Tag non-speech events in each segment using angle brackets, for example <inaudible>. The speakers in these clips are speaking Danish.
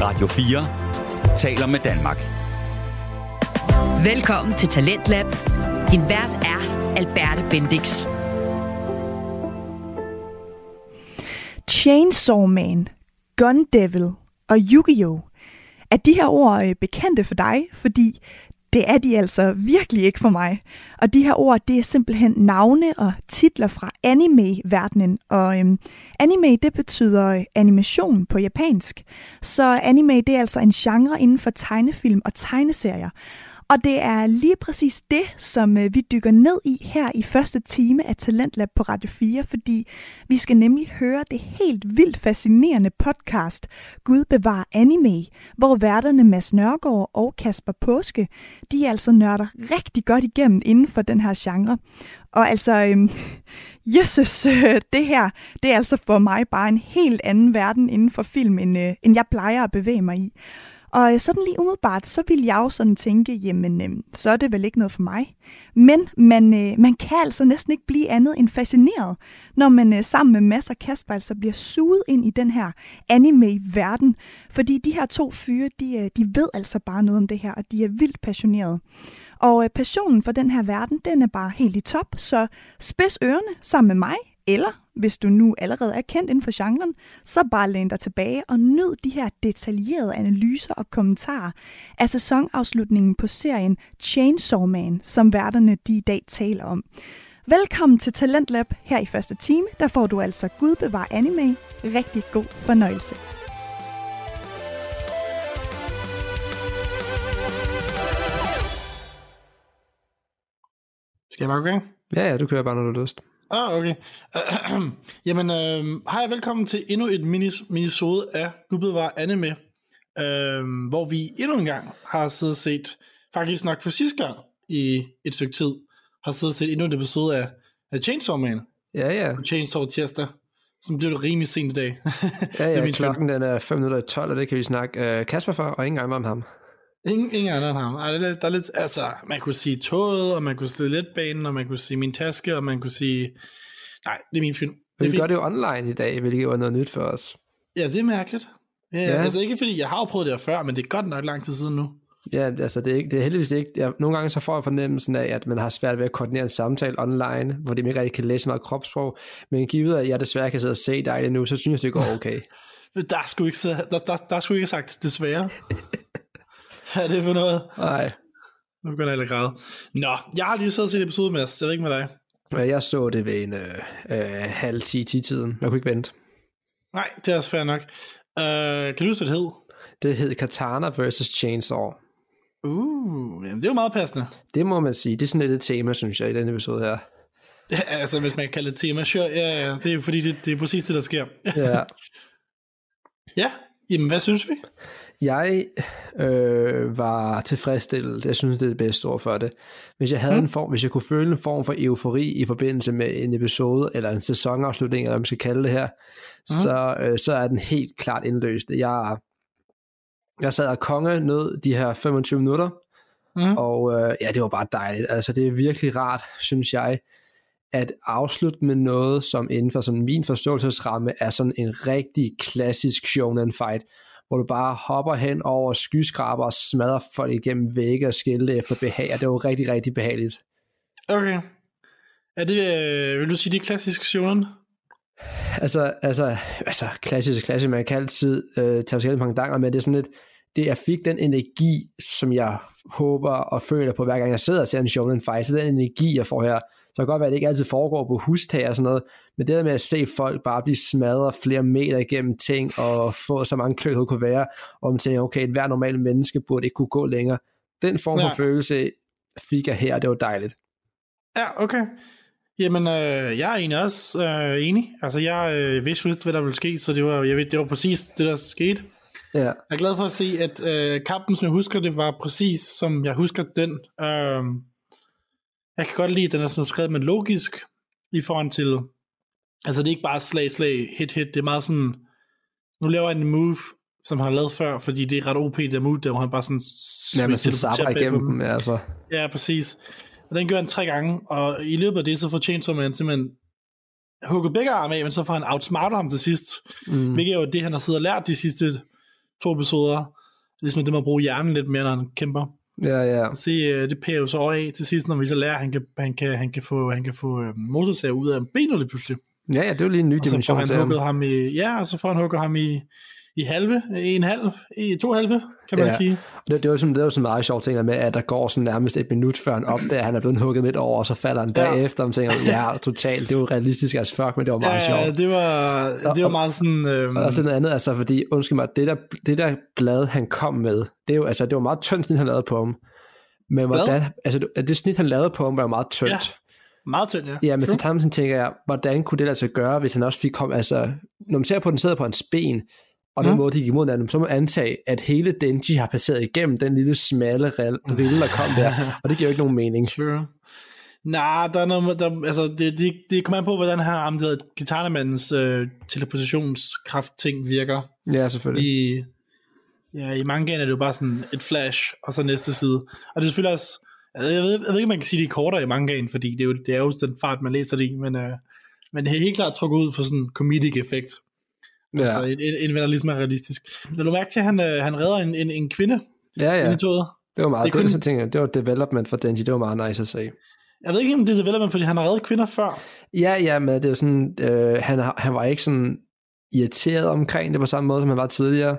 Radio 4 taler med Danmark. Velkommen til Talentlab. Din vært er Alberte Bendix. Chainsaw Man, Gun Devil og Yu-Gi-Oh! Er de her ord øh, bekendte for dig? Fordi det er de altså virkelig ikke for mig. Og de her ord, det er simpelthen navne og titler fra anime-verdenen. Og øhm, anime, det betyder øh, animation på japansk. Så anime, det er altså en genre inden for tegnefilm og tegneserier. Og det er lige præcis det, som øh, vi dykker ned i her i første time af Talentlab på Radio 4, fordi vi skal nemlig høre det helt vildt fascinerende podcast Gud bevar anime, hvor værterne Mads Nørgaard og Kasper Påske, de altså nørder rigtig godt igennem inden for den her genre. Og altså, øhm, <laughs> Jesus, øh, det her, det er altså for mig bare en helt anden verden inden for film, end, øh, end jeg plejer at bevæge mig i. Og sådan lige umiddelbart, så vil jeg jo sådan tænke, jamen, øh, så er det vel ikke noget for mig. Men man, øh, man kan altså næsten ikke blive andet end fascineret, når man øh, sammen med masser og Kasper altså bliver suget ind i den her anime-verden. Fordi de her to fyre, de, øh, de ved altså bare noget om det her, og de er vildt passionerede. Og øh, passionen for den her verden, den er bare helt i top, så spids ørerne sammen med mig, eller hvis du nu allerede er kendt inden for genren, så bare læn dig tilbage og nyd de her detaljerede analyser og kommentarer af sæsonafslutningen på serien Chainsaw Man, som værterne de i dag taler om. Velkommen til Talentlab. Her i første time, der får du altså Gud bevar anime. Rigtig god fornøjelse. Skal jeg bare gå gang? Ja, ja, du kører bare, når du har lyst. Ah, okay. <clears throat> Jamen, øh, hej og velkommen til endnu et minis, minisode af Gudbedvar Anime, øh, hvor vi endnu en gang har siddet og set, faktisk nok for sidste gang i et stykke tid, har siddet og set endnu et episode af, af Chainsaw Man Ja, ja. på Chainsaw tirsdag, som blev det rimelig sent i dag. <laughs> Ja, ja min klokken den er 5 minutter i 12, og det kan vi snakke uh, Kasper for, og ingen andre om ham. Ingen, ingen andre end ham. Ej, det, er der er lidt, altså, man kunne sige toget, og man kunne sige letbanen, og man kunne sige min taske, og man kunne sige... Nej, det er min film. Det Men vi gør det jo online i dag, hvilket jo er noget nyt for os. Ja, det er mærkeligt. Ja, ja. Altså ikke fordi, jeg har jo prøvet det her før, men det er godt nok lang tid siden nu. Ja, altså det er, ikke, det er heldigvis ikke... Jeg, nogle gange så får jeg fornemmelsen af, at man har svært ved at koordinere en samtale online, hvor de ikke rigtig kan læse meget kropssprog. Men givet at jeg desværre kan sidde og se dig nu, så synes jeg, det går okay. <laughs> Der er sgu ikke, der, der, der er sgu ikke sagt desværre. <laughs> Hvad <laughs> er det for noget? Nej. Nu begynder jeg at græde. Nå, jeg har lige siddet og set episode med os. Jeg ved ikke med dig. Jeg så det ved en øh, øh, halv 10-10-tiden. Jeg kunne ikke vente. Nej, det er også fair nok. Uh, kan du huske, hvad det hed? Det hed Katana vs. Chainsaw. Uh, jamen, det er jo meget passende. Det må man sige. Det er sådan lidt et tema, synes jeg, i den episode her. Ja, altså, hvis man kan kalde det et tema, sure. Ja, ja, det er fordi, det, det er præcis det, der sker. Ja. <laughs> ja, jamen, hvad synes vi? Jeg øh, var tilfredsstillet. Jeg synes, det er det bedste ord for det. Hvis jeg, havde Mm. en form, hvis jeg kunne føle en form for eufori i forbindelse med en episode, eller en sæsonafslutning, eller hvad man skal kalde det her, så, øh, så er den helt klart indløst. Jeg, jeg sad og konge nød de her 25 minutter, Mm. og øh, ja, det var bare dejligt. Altså, det er virkelig rart, synes jeg, at afslutte med noget, som inden for sådan min forståelsesramme er sådan en rigtig klassisk shonen fight, hvor du bare hopper hen over skyskraber og smadrer folk igennem vægge og skilte efter behag, og det var rigtig, rigtig behageligt. Okay. Er det, øh, vil du sige, det er klassisk shonen? Altså, altså, altså klassisk, klassisk, man kan altid øh, tage forskellige pendanger, men det er sådan lidt, det jeg fik den energi, som jeg håber og føler på, hver gang jeg sidder og ser en shonen fight, så den energi, jeg får her, så kan godt være, at det ikke altid foregår på hustag og sådan noget, men det der med at se folk bare blive smadret flere meter igennem ting, og få så mange klø, det kunne være, og man tænker, okay, et hver normalt menneske burde ikke kunne gå længere. Den form for Ja. følelse fik jeg her, og det var dejligt. Ja, okay. Jamen, øh, jeg er egentlig også øh, enig. Altså, jeg øh, vidste lidt, hvad der ville ske, så det var, jeg ved, det var præcis det, der skete. Ja, Jeg er glad for at se, at øh, kampen, som jeg husker det, var præcis, som jeg husker den. Øh, jeg kan godt lide, at den er sådan skrevet med logisk, i forhold til, altså det er ikke bare slag, slag, hit, hit, det er meget sådan, nu laver jeg en move, som han har lavet før, fordi det er ret OP, der move, der hvor han bare sådan... ja man sabber igennem dem, altså. Ja, præcis. Og den gør han tre gange, og i løbet af det, så får Chainsaw Man simpelthen hugget begge arme af, men så får han outsmartet ham til sidst, Mm. hvilket er jo det, han har siddet og lært de sidste to episoder, ligesom det med at bruge hjernen lidt mere, når han kæmper. Ja, ja. Se, øh, det pærer jo så over af til sidst, når vi så lærer, at han kan, han kan, han kan få, han kan få øh, motorsager ud af benet lige pludselig. Ja, ja, det er jo lige en ny Og dimension han til ham. ham i, ja, og så får han hugget ham i, i halve, en halv, i to halve, kan man Ja. sige. Det, det, var sådan, det var sådan meget sjov ting der med, at der går sådan nærmest et minut, før han opdager, at han er blevet hugget midt over, og så falder han Ja. bagefter, og tænker, ja, totalt, det var realistisk as fuck, men det var meget Ja, sjovt. det var, det var meget sådan... Øhm, Og også noget andet, altså fordi, undskyld mig, det der, det der blad, han kom med, det, er jo, altså, det var meget tyndt snit, han lavede på ham. Men hvordan, altså, det- det snit, han lavede på ham, var meget tyndt. Ja, meget tynd, ja. Ja, men så samtidig tænker jeg, hvordan kunne det sig gøre, hvis han også fik kom, altså, når man ser på, den sidder på hans ben, og den Mm. måde, de gik imod hinanden, så må man antage, at hele Denji har passeret igennem den lille smalle <laughs> rille, der kom der, og det giver jo ikke nogen mening. True. Nej, der er noget, der, altså, det, det, det kommer an på, hvordan her om det hedder, Gitarnemandens øh, teleportationskraft-ting virker. Ja, selvfølgelig. I, ja, i mangaen er det jo bare sådan et flash, og så næste side. Og det er selvfølgelig også, altså, jeg ved, jeg ved ikke, om man kan sige, det er kortere i mangaen, fordi det er jo, det er jo den fart, man læser det i, men, øh, men det er helt klart trukket ud for sådan en comedic effekt. Ja. Altså, en, en, en, der ligesom er realistisk. Lad du mærke til, at han, øh, han redder en, en, en kvinde ja, ja. i toget? Det var meget, Det det, kun- det, ting, det var development for Denji, det var meget nice at se. Jeg ved ikke, om det er development, fordi han har reddet kvinder før. Ja, ja, men det er jo sådan, øh, han, han var ikke sådan irriteret omkring det på samme måde, som han var tidligere.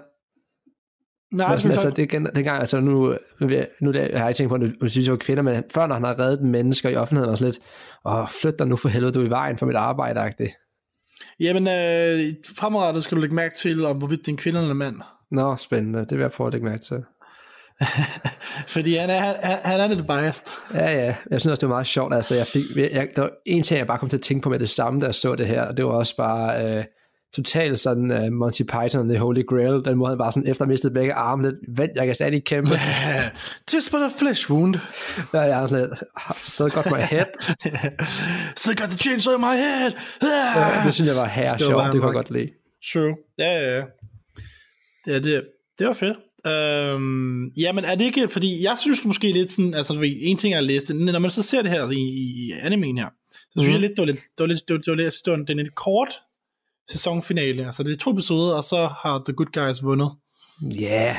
Nej, Men sådan, altså, det, dengang, altså nu, nu, jeg- jeg har jeg tænkt på, at du synes, det var kvinder, men før, når han har reddet mennesker i offentligheden, var sådan lidt, åh, flyt dig nu for helvede, du er i vejen for mit arbejde, -agtigt. Jamen, øh, fremadrettet skal du lægge mærke til, om hvorvidt det er en kvinde eller en mand. Nå, spændende, det vil jeg prøve at lægge mærke til. <laughs> Fordi han er, han, han er lidt biased. Ja, ja, jeg synes også, det var meget sjovt, altså, jeg fik, jeg, der var en ting, jeg bare kom til at tænke på med det samme, da jeg så det her, og det var også bare, øh, totalt sådan uh, Monty Python and the Holy Grail, den måde han bare sådan, efter mistet begge arme, lidt, vent, jeg kan stadig kæmpe. <laughs> Tis but a flesh wound. Er jeg sådan lidt, stadig godt my head. <laughs> Still got the chainsaw in my head. Ja, det synes jeg var her sjovt, det kunne jeg godt lide. True. Ja, ja, ja. Ja, det, det var fedt. Øhm, ja, men er det ikke, fordi jeg synes måske lidt sådan, altså en ting er at læse det, når man så ser det her altså, i, i, animen her, så synes Mhm. jeg lidt, det var lidt, det var lidt, det var, det var jeg det var det er en lidt kort sæsonfinale, altså det er to episoder, og så har The Good Guys vundet. Ja,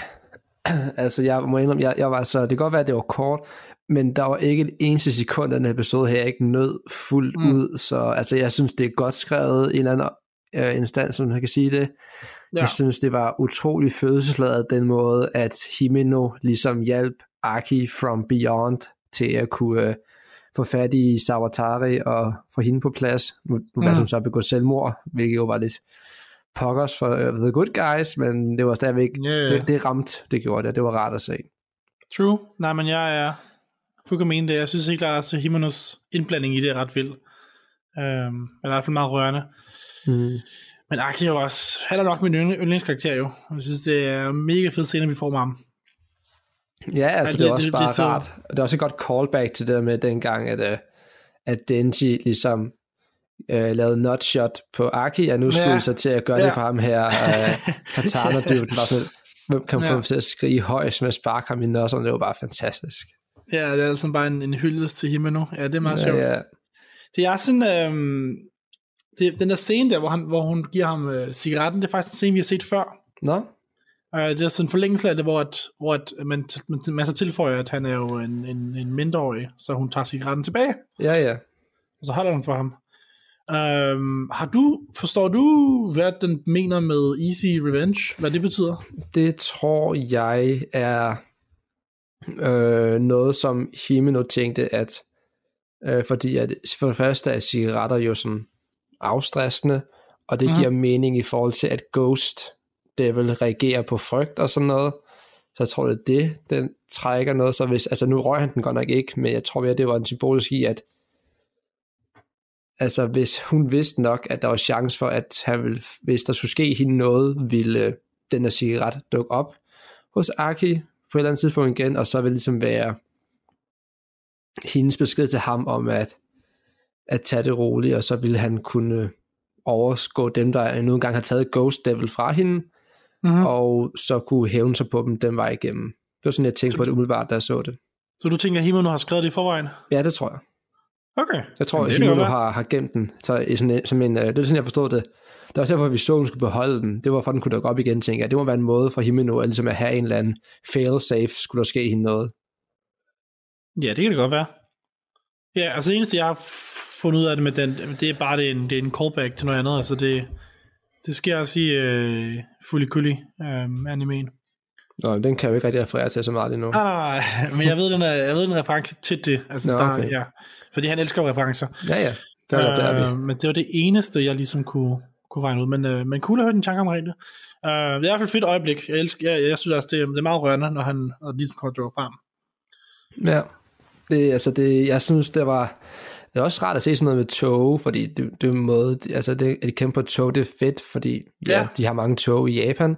yeah. <clears throat> altså jeg må indrømme, jeg, jeg var så, det kan godt være, at det var kort, men der var ikke et eneste sekund af den episode her, jeg ikke nød fuldt Mm. ud, så altså jeg synes, det er godt skrevet i en eller anden øh, instans, som man kan sige det. Ja. Jeg synes, det var utrolig følelsesladet den måde, at Himeno ligesom hjalp Aki from Beyond til at kunne øh, få fat i Sawatari og få hende på plads. Nu, nu Mm. hun så begå selvmord, hvilket jo var lidt pokkers for uh, The Good Guys, men det var stadigvæk, ja. det, det ramte, det gjorde det, det var rart at se. True. Nej, men jeg er enig i det. Jeg synes helt klart, at Himonos indblanding i det er ret vild. Øhm, men i hvert fald meget rørende. Mm. Men Aki er jo også, han er nok min yndling- yndlingskarakter jo. Jeg synes, det er mega fed scene, vi får med ham. Ja, altså Ja, det, det er det- også det- bare det så- rart. Og det er også et godt callback til det der med dengang, at, uh, at Denji ligesom uh, lavede nutshot på Aki, og nu skulle Ja. ja. så til at gøre Ja. det på ham her, uh, <laughs> katana dyben bare sådan, hvem kan Ja. få til at skrige højst med at sparke ham i nosserne, det var bare fantastisk. Ja, det er altså bare en, en hyldest til Himeno. Ja, det er meget sjovt. ja, ja. Det er sådan, øhm, det, den der scene der, hvor, han, hvor hun giver ham øh, cigaretten, det er faktisk en scene, vi har set før. Nå, Uh, det er sådan en forlængelse af det, hvor, at, hvor at man, man, man så tilføjer, at han er jo en, en, en mindreårig, så hun tager cigaretten tilbage, ja, ja. og så holder den for ham. Um, har du, forstår du, hvad den mener med easy revenge? Hvad det betyder? Det tror jeg er øh, noget, som Himeno tænkte, at øh, fordi at for det første er cigaretter jo sådan afstressende, og det mm. giver mening i forhold til, at Ghost Devil reagerer på frygt og sådan noget. Så jeg tror, det er det, den trækker noget. Så hvis, altså nu røg han den godt nok ikke, men jeg tror mere, det var en symbolisk i, at altså hvis hun vidste nok, at der var chance for, at han ville, hvis der skulle ske hende noget, ville den her cigaret dukke op hos Aki på et eller andet tidspunkt igen, og så vil ligesom være hendes besked til ham om at, at tage det roligt, og så ville han kunne overskå dem, der endnu engang har taget Ghost Devil fra hende, Mm-hmm. mm. og så kunne hævne sig på dem den vej igennem. Det var sådan, jeg tænkte på det umiddelbart, da jeg så det. Så du tænker, at Himeno har skrevet det i forvejen? Ja, det tror jeg. Okay. Jeg tror, at være. har, har gemt den så i sådan en, som en, øh, det er sådan, jeg forstod det. Det var også derfor, at vi så, at hun skulle beholde den. Det var for, at den kunne dukke op igen, tænker jeg. Det må være en måde for Himeno at, ligesom at have en eller anden fail-safe, skulle der ske hende noget. Ja, det kan det godt være. Ja, altså det eneste, jeg har fundet ud af det med den, det er bare, det er en, det er en callback til noget andet. Altså det, det sker også i uh, Fulikuli um, animeen. Nå, den kan jeg jo ikke rigtig referere til så meget endnu. Nej, nej, nej, <laughs> men jeg ved, den er, jeg ved, den er reference til det. Altså, Nå, der, okay. ja, fordi han elsker jo referencer. Ja, ja. Der, er, der er vi. Øh, men det var det eneste, jeg ligesom kunne, kunne regne ud. Men, øh, men cool at høre din tanke omkring det. Øh, det er i hvert fald et fedt øjeblik. Jeg, elsker, jeg, jeg synes også, det, er- det er meget rørende, når han når ligesom kommer at frem. Ja. Det, altså det, jeg synes, det var, det er også rart at se sådan noget med tog, fordi det, det er en måde, de- altså det, at de kæmper på tog, det er fedt, fordi ja, Ja. de har mange tog i Japan,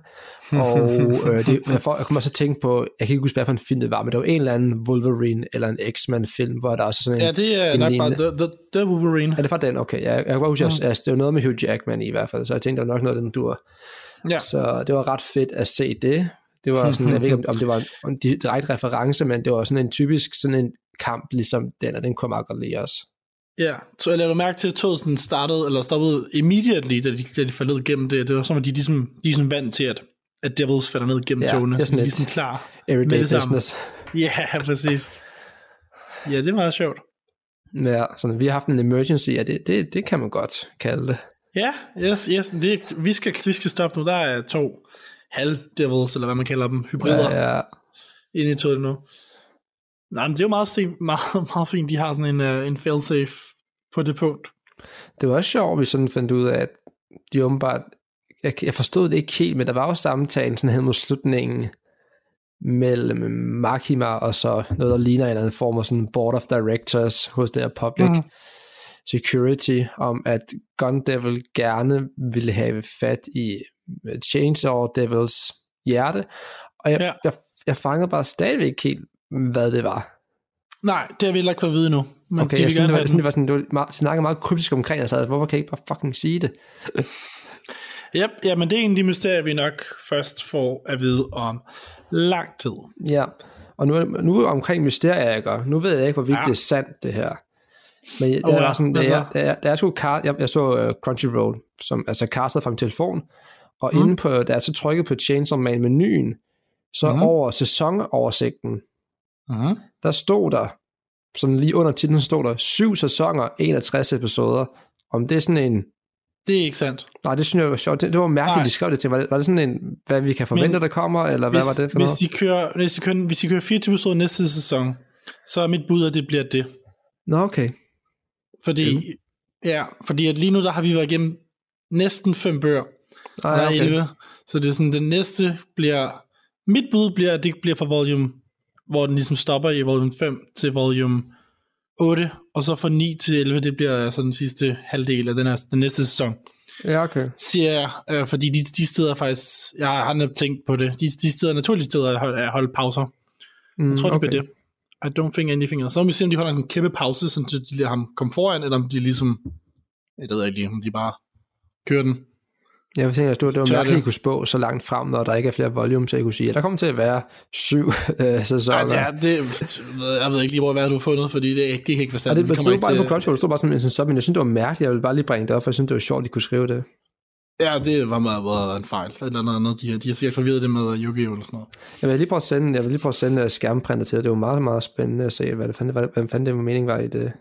og <laughs> øh, det, jeg, får, jeg kommer også at tænke på, jeg kan ikke huske, hvad for en film det var, men det var en eller anden Wolverine eller en X-Men film, hvor der også er sådan en, Ja, det er en nok bare The, the, the Wolverine. er det fra den? Okay, jeg, jeg kan bare huske, at altså, det var noget med Hugh Jackman i hvert fald, så jeg tænkte, det var nok noget, den dur. Ja. Så det var ret fedt at se det. Det var sådan, jeg ved ikke, om, det var en, en direkte reference, men det var sådan en typisk sådan en kamp, ligesom den, og den kunne jeg meget godt lide også. Ja, så jeg lavede mærke til, at toget sådan startede, eller stoppede immediately, da de, da de faldt ned gennem det. Det var som, at de, ligesom, de er sådan vant til, at, at Devils falder ned gennem Ja, togene, så de sådan er ligesom klar. Everyday Med det samme. business. Ja, præcis. Ja, det meget sjovt. Ja, sådan, vi har haft en emergency, ja, det, det, det kan man godt kalde det. Ja, yes, yes, det, vi, skal, vi skal stoppe nu. Der er to halv-devils, eller hvad man kalder dem, hybrider, ja, ja. Inde i toget nu. Nej, men det er jo meget, meget, meget fint, de har sådan en, uh, en failsafe på det punkt. det var også sjovt, at vi sådan fandt ud af, at de åbenbart, jeg, jeg forstod det ikke helt, men der var jo samtalen sådan hen mod slutningen, mellem Makima og så noget, der ligner en eller anden form af sådan board of directors hos det her public mm. security, om at Gun Devil gerne ville have fat i Chainsaw Devils hjerte, og jeg, Ja. jeg, jeg fangede bare stadigvæk ikke helt, hvad det var. Nej, det har vi heller ikke fået at vide nu. Men Okay, de jeg synes, det var, sådan, det var sådan, det var meget, snakkede meget kryptisk omkring, sad, hvorfor kan jeg ikke bare fucking sige det? Ja, ja, men det er en af de mysterier, vi nok først får at vide om lang tid. Ja, og nu, er- nu omkring mysterier, jeg gør. Nu ved jeg ikke, hvorvidt Ja. ja. det er sandt, det her. Men det Åh, er ja. sådan, Hvad da så? jeg, da jeg, da jeg, jeg, så uh, Crunchyroll, som altså castet fra min telefon, og Mm. inde på, da jeg så trykkede på Chainsaw Man-menuen, så mm. over sæsonoversigten, Mm-hmm. der stod der, sådan lige under titlen stod der, syv sæsoner, 61 episoder. Om det er sådan en, Det er ikke sandt. nej, det synes jeg var sjovt. Det, det var mærkeligt, Nej. de skrev det til. Var det, var det sådan en, hvad vi kan forvente, Men der kommer, eller hvad hvis, var det for hvis noget? De kører, hvis, de kører, hvis de kører 24 episoder næste sæson, så er mit bud, at det bliver det. Nå, okay. Fordi, Mhm. ja, fordi at lige nu, der har vi været igennem næsten fem bøger. Er okay. 11. Så det er sådan, den næste bliver, mit bud bliver, at det bliver fra volume, hvor den ligesom stopper i volume 5 til volume 8, og så fra 9 til 11, det bliver så den sidste halvdel af den, her, den næste sæson. Ja, okay. Siger jeg, øh, fordi de, de steder faktisk, jeg har netop tænkt på det, de, de steder, naturlige steder er at holde, at holde pauser. Mm, Jeg tror, det okay. bliver det. I don't think anything Så må vi se, om de holder en kæmpe pause, så de lader ham komme foran, eller om de ligesom, jeg ved ikke lige, om de bare kører den. Jeg tænker, at det var, det var mærkeligt, at det. I kunne spå så langt frem, når der ikke er flere volume, så jeg kunne sige, at der kommer til at være syv <laughs> øh, sæsoner. Ja, det, jeg ved ikke lige, hvor hvad du har fundet, fordi det, det kan ikke være sandt. det, det kommer stod bare på Crunchyroll, det stod bare sådan en sub, men jeg synes, det var mærkeligt, jeg ville bare lige bringe det op, for jeg synes, det var sjovt, at de kunne skrive det. Ja, det var meget, meget en fejl. Eller andet andet. De, de har sikkert forvirret det med Yu-Gi-Oh! eller sådan noget. Jeg vil lige prøve at sende, jeg vil lige prøve at sende øh, skærmprinter til det. Det var meget, meget spændende at se, hvad det fanden, hvad, hvad fanden det mening var i det.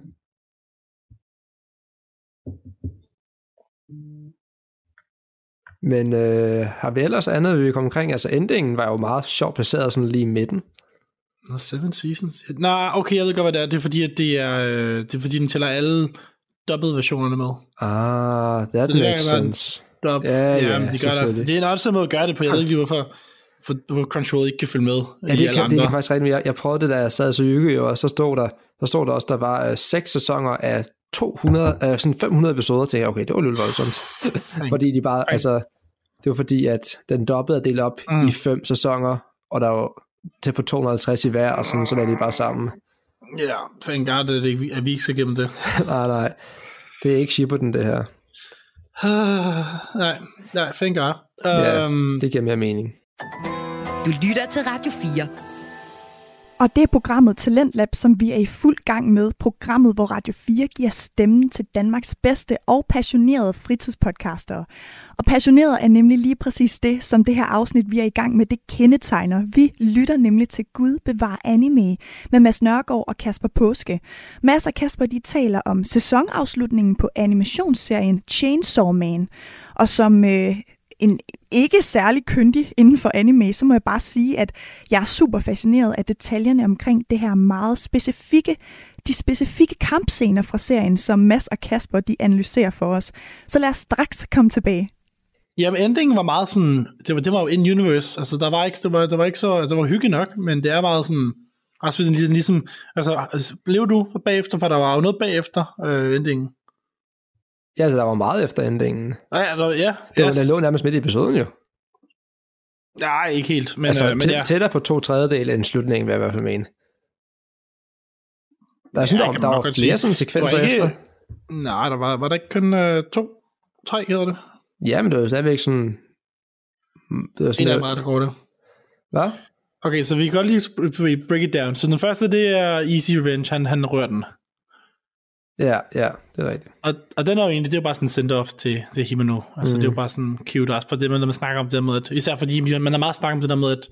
Men øh, har vi ellers andet, vi komme omkring? Altså endingen var jo meget sjovt placeret sådan lige i midten. Nå, Seven Seasons? Nej, okay, jeg ved godt, hvad det er. Det er fordi, at det er, øh, det er fordi, den tæller alle dobbelt-versionerne med. Ah, that Så det makes sense. Dub. Ja, ja, men de gør det, altså. det er en også måde at gøre det på. Jeg ved ikke lige, hvorfor, for, hvor Crunchyroll ikke kan følge med Ja, i det alle kan, det andre. kan faktisk rigtigt. Jeg, jeg prøvede det, da jeg sad så hygge, og så stod der, der stod der også, der var øh, seks sæsoner af 200, øh, sådan 500 episoder, til okay, det var lidt voldsomt. <laughs> fordi de bare, altså, det var fordi, at den dobbelt er delt op Mm. i fem sæsoner, og der var til på 250 i hver, og sådan, så lagde de bare sammen. Ja, thank god, at, det ikke, at vi ikke skal gennem det. <laughs> nej, nej. Det er ikke Shippuden, det her. <sighs> nej, nej, thank god. Ja, Um, det giver mere mening. Du lytter til Radio 4. Og det er programmet Talentlab, som vi er i fuld gang med. Programmet, hvor Radio 4 giver stemmen til Danmarks bedste og passionerede fritidspodcastere. Og passioneret er nemlig lige præcis det, som det her afsnit, vi er i gang med, det kendetegner. Vi lytter nemlig til Gud bevar anime med Mads Nørgaard og Kasper Påske. Mads og Kasper, de taler om sæsonafslutningen på animationsserien Chainsaw Man. Og som øh, en ikke særlig kyndig inden for anime, så må jeg bare sige, at jeg er super fascineret af detaljerne omkring det her meget specifikke, de specifikke kampscener fra serien, som Mads og Kasper de analyserer for os. Så lad os straks komme tilbage. Jamen, endingen var meget sådan, det var, det var jo in-universe, altså der var ikke, det var, det var ikke så, det var hygge nok, men det er meget sådan, altså ligesom, ligesom altså, altså blev du bagefter, for der var jo noget bagefter øh, endingen. Ja, altså, der var meget efter endingen. Ja, altså, ja. Det var, yes. der lå nærmest midt i episoden jo. Nej, ikke helt. Men, altså, øh, men ja. tættere på to tredjedel end slutningen, vil jeg i hvert fald mene. Der, er Ja, der, kan der man var flere sige. sådan sekvenser var ikke- efter. Nej, der var, var der ikke kun øh, to, tre hedder det? Ja, men det var jo stadigvæk sådan... Det var En sådan af dem der, er, der går det. hvad? Okay, så vi kan godt lige break it down. Så den første, det er Easy Revenge, han, han rører den. Ja, ja, det er rigtigt. Og, og den er jo egentlig, det er jo bare sådan en send-off til, til Himeno. Altså, mm. det er jo bare sådan cute også på det, når man snakker om det der med, at, især fordi man er meget snakket om det der med, at,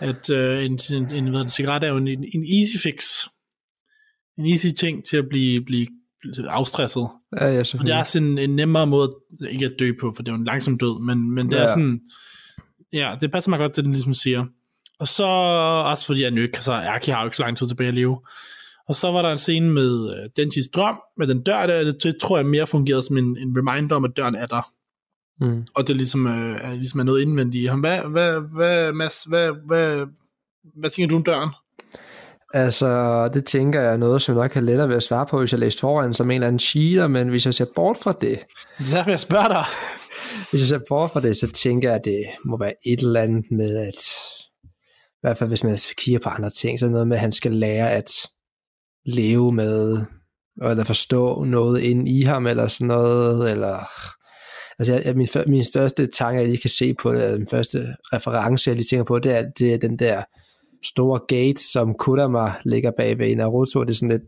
at uh, en, en, en, hvad, en cigaret er jo en, en easy fix. En easy ting til at blive, blive afstresset. Ja, ja, Og det er sådan en, en nemmere måde, ikke at dø på, for det er jo en langsom død, men, men det ja. er sådan, ja, det passer mig godt, det den ligesom siger. Og så, også fordi jeg ikke, så Aki har jo ikke så lang tid tilbage at leve. Og så var der en scene med øh, Denjis drøm, med den dør der, det, det tror jeg mere fungerede som en, en reminder om, at døren er der. Mm. Og det ligesom, øh, er, ligesom er noget indvendigt i ham. Hvad, hvad, hvad, Mads, hvad, hvad, hvad tænker du om døren? Altså, det tænker jeg er noget, som jeg nok kan lettere ved at svare på, hvis jeg læste foran som en eller anden cheater, men hvis jeg ser bort fra det, Det er derfor, jeg spørger dig. hvis jeg ser bort fra det, så tænker jeg, at det må være et eller andet med, at i hvert fald hvis man kigger på andre ting, så er det noget med, at han skal lære at leve med, eller forstå noget inde i ham, eller sådan noget, eller... Altså, jeg, min, min største tanke, jeg lige kan se på det, eller den første reference, jeg lige tænker på, det er, det er den der store gate, som Kurama ligger bag ved i Naruto. Det er sådan lidt,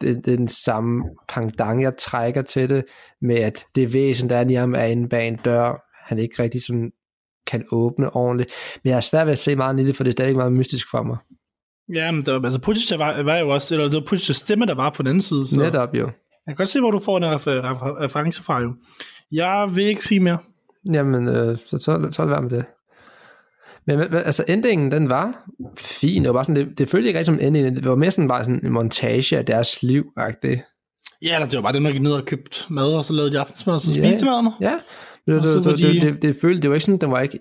det, det er den samme pangdang, jeg trækker til det, med at det væsen, der er i ham, er inde bag en dør, han ikke rigtig sådan kan åbne ordentligt. Men jeg er svært ved at se meget lille, det, for det er stadig meget mystisk for mig. Ja, men der, var- altså Putisha var, var jo også, eller det var Putishas stemme, der var på den anden side. Så. Netop jo. Jeg kan godt se, hvor du får en refer- refer- reference fra jo. Jeg vil ikke sige mere. Jamen, øh, så, så, så det være med det. Men altså, endingen, den var fin. Det var bare sådan, det, det følte ikke rigtig som en ending. Det var mere sådan bare sådan en montage af deres liv -agtigt. Ja, det var bare dem, der gik ned og købte mad, og så lavede de aftensmad, og så Ja. spiste de maden. Ja, det, det, det, det, de- det, det, det følte, det var ikke sådan, den var ikke,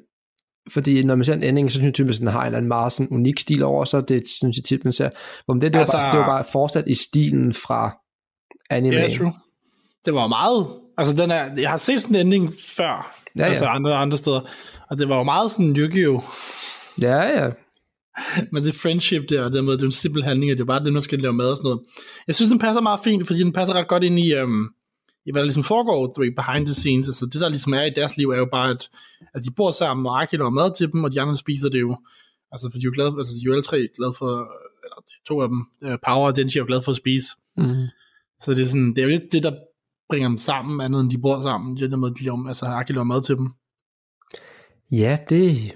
fordi når man ser en ending, så synes jeg typisk, at den har en eller anden meget sådan unik stil over, så det synes jeg tit, man ser. Hvor det, det, var Altså- bare, det var bare fortsat i stilen fra anime. Ja, true. Det var meget, altså den er, jeg har set sådan en ending før, Ja, ja. altså andre, andre steder, og det var jo meget sådan Yu-Gi-Oh! Ja, ja. <laughs> Men det friendship der, og det med, det er en simpel handling, og det er bare det, man skal lave mad og sådan noget. Jeg synes, den passer meget fint, fordi den passer ret godt ind i, øhm, i hvad der ligesom foregår du ved, behind the scenes. Altså det, der ligesom er i deres liv, er jo bare, at, at de bor sammen, og Aki laver mad til dem, og de andre spiser det jo. Altså, for de er jo glade, altså, de er jo alle tre glade for, eller de to af dem, uh, Power og Denji er jo glade for at spise. Mm. Så det er, sådan, det er jo lidt det, der bringer dem sammen, andet end de bor sammen. Det er den måde, de laver, altså Aki laver mad til dem. Ja, det...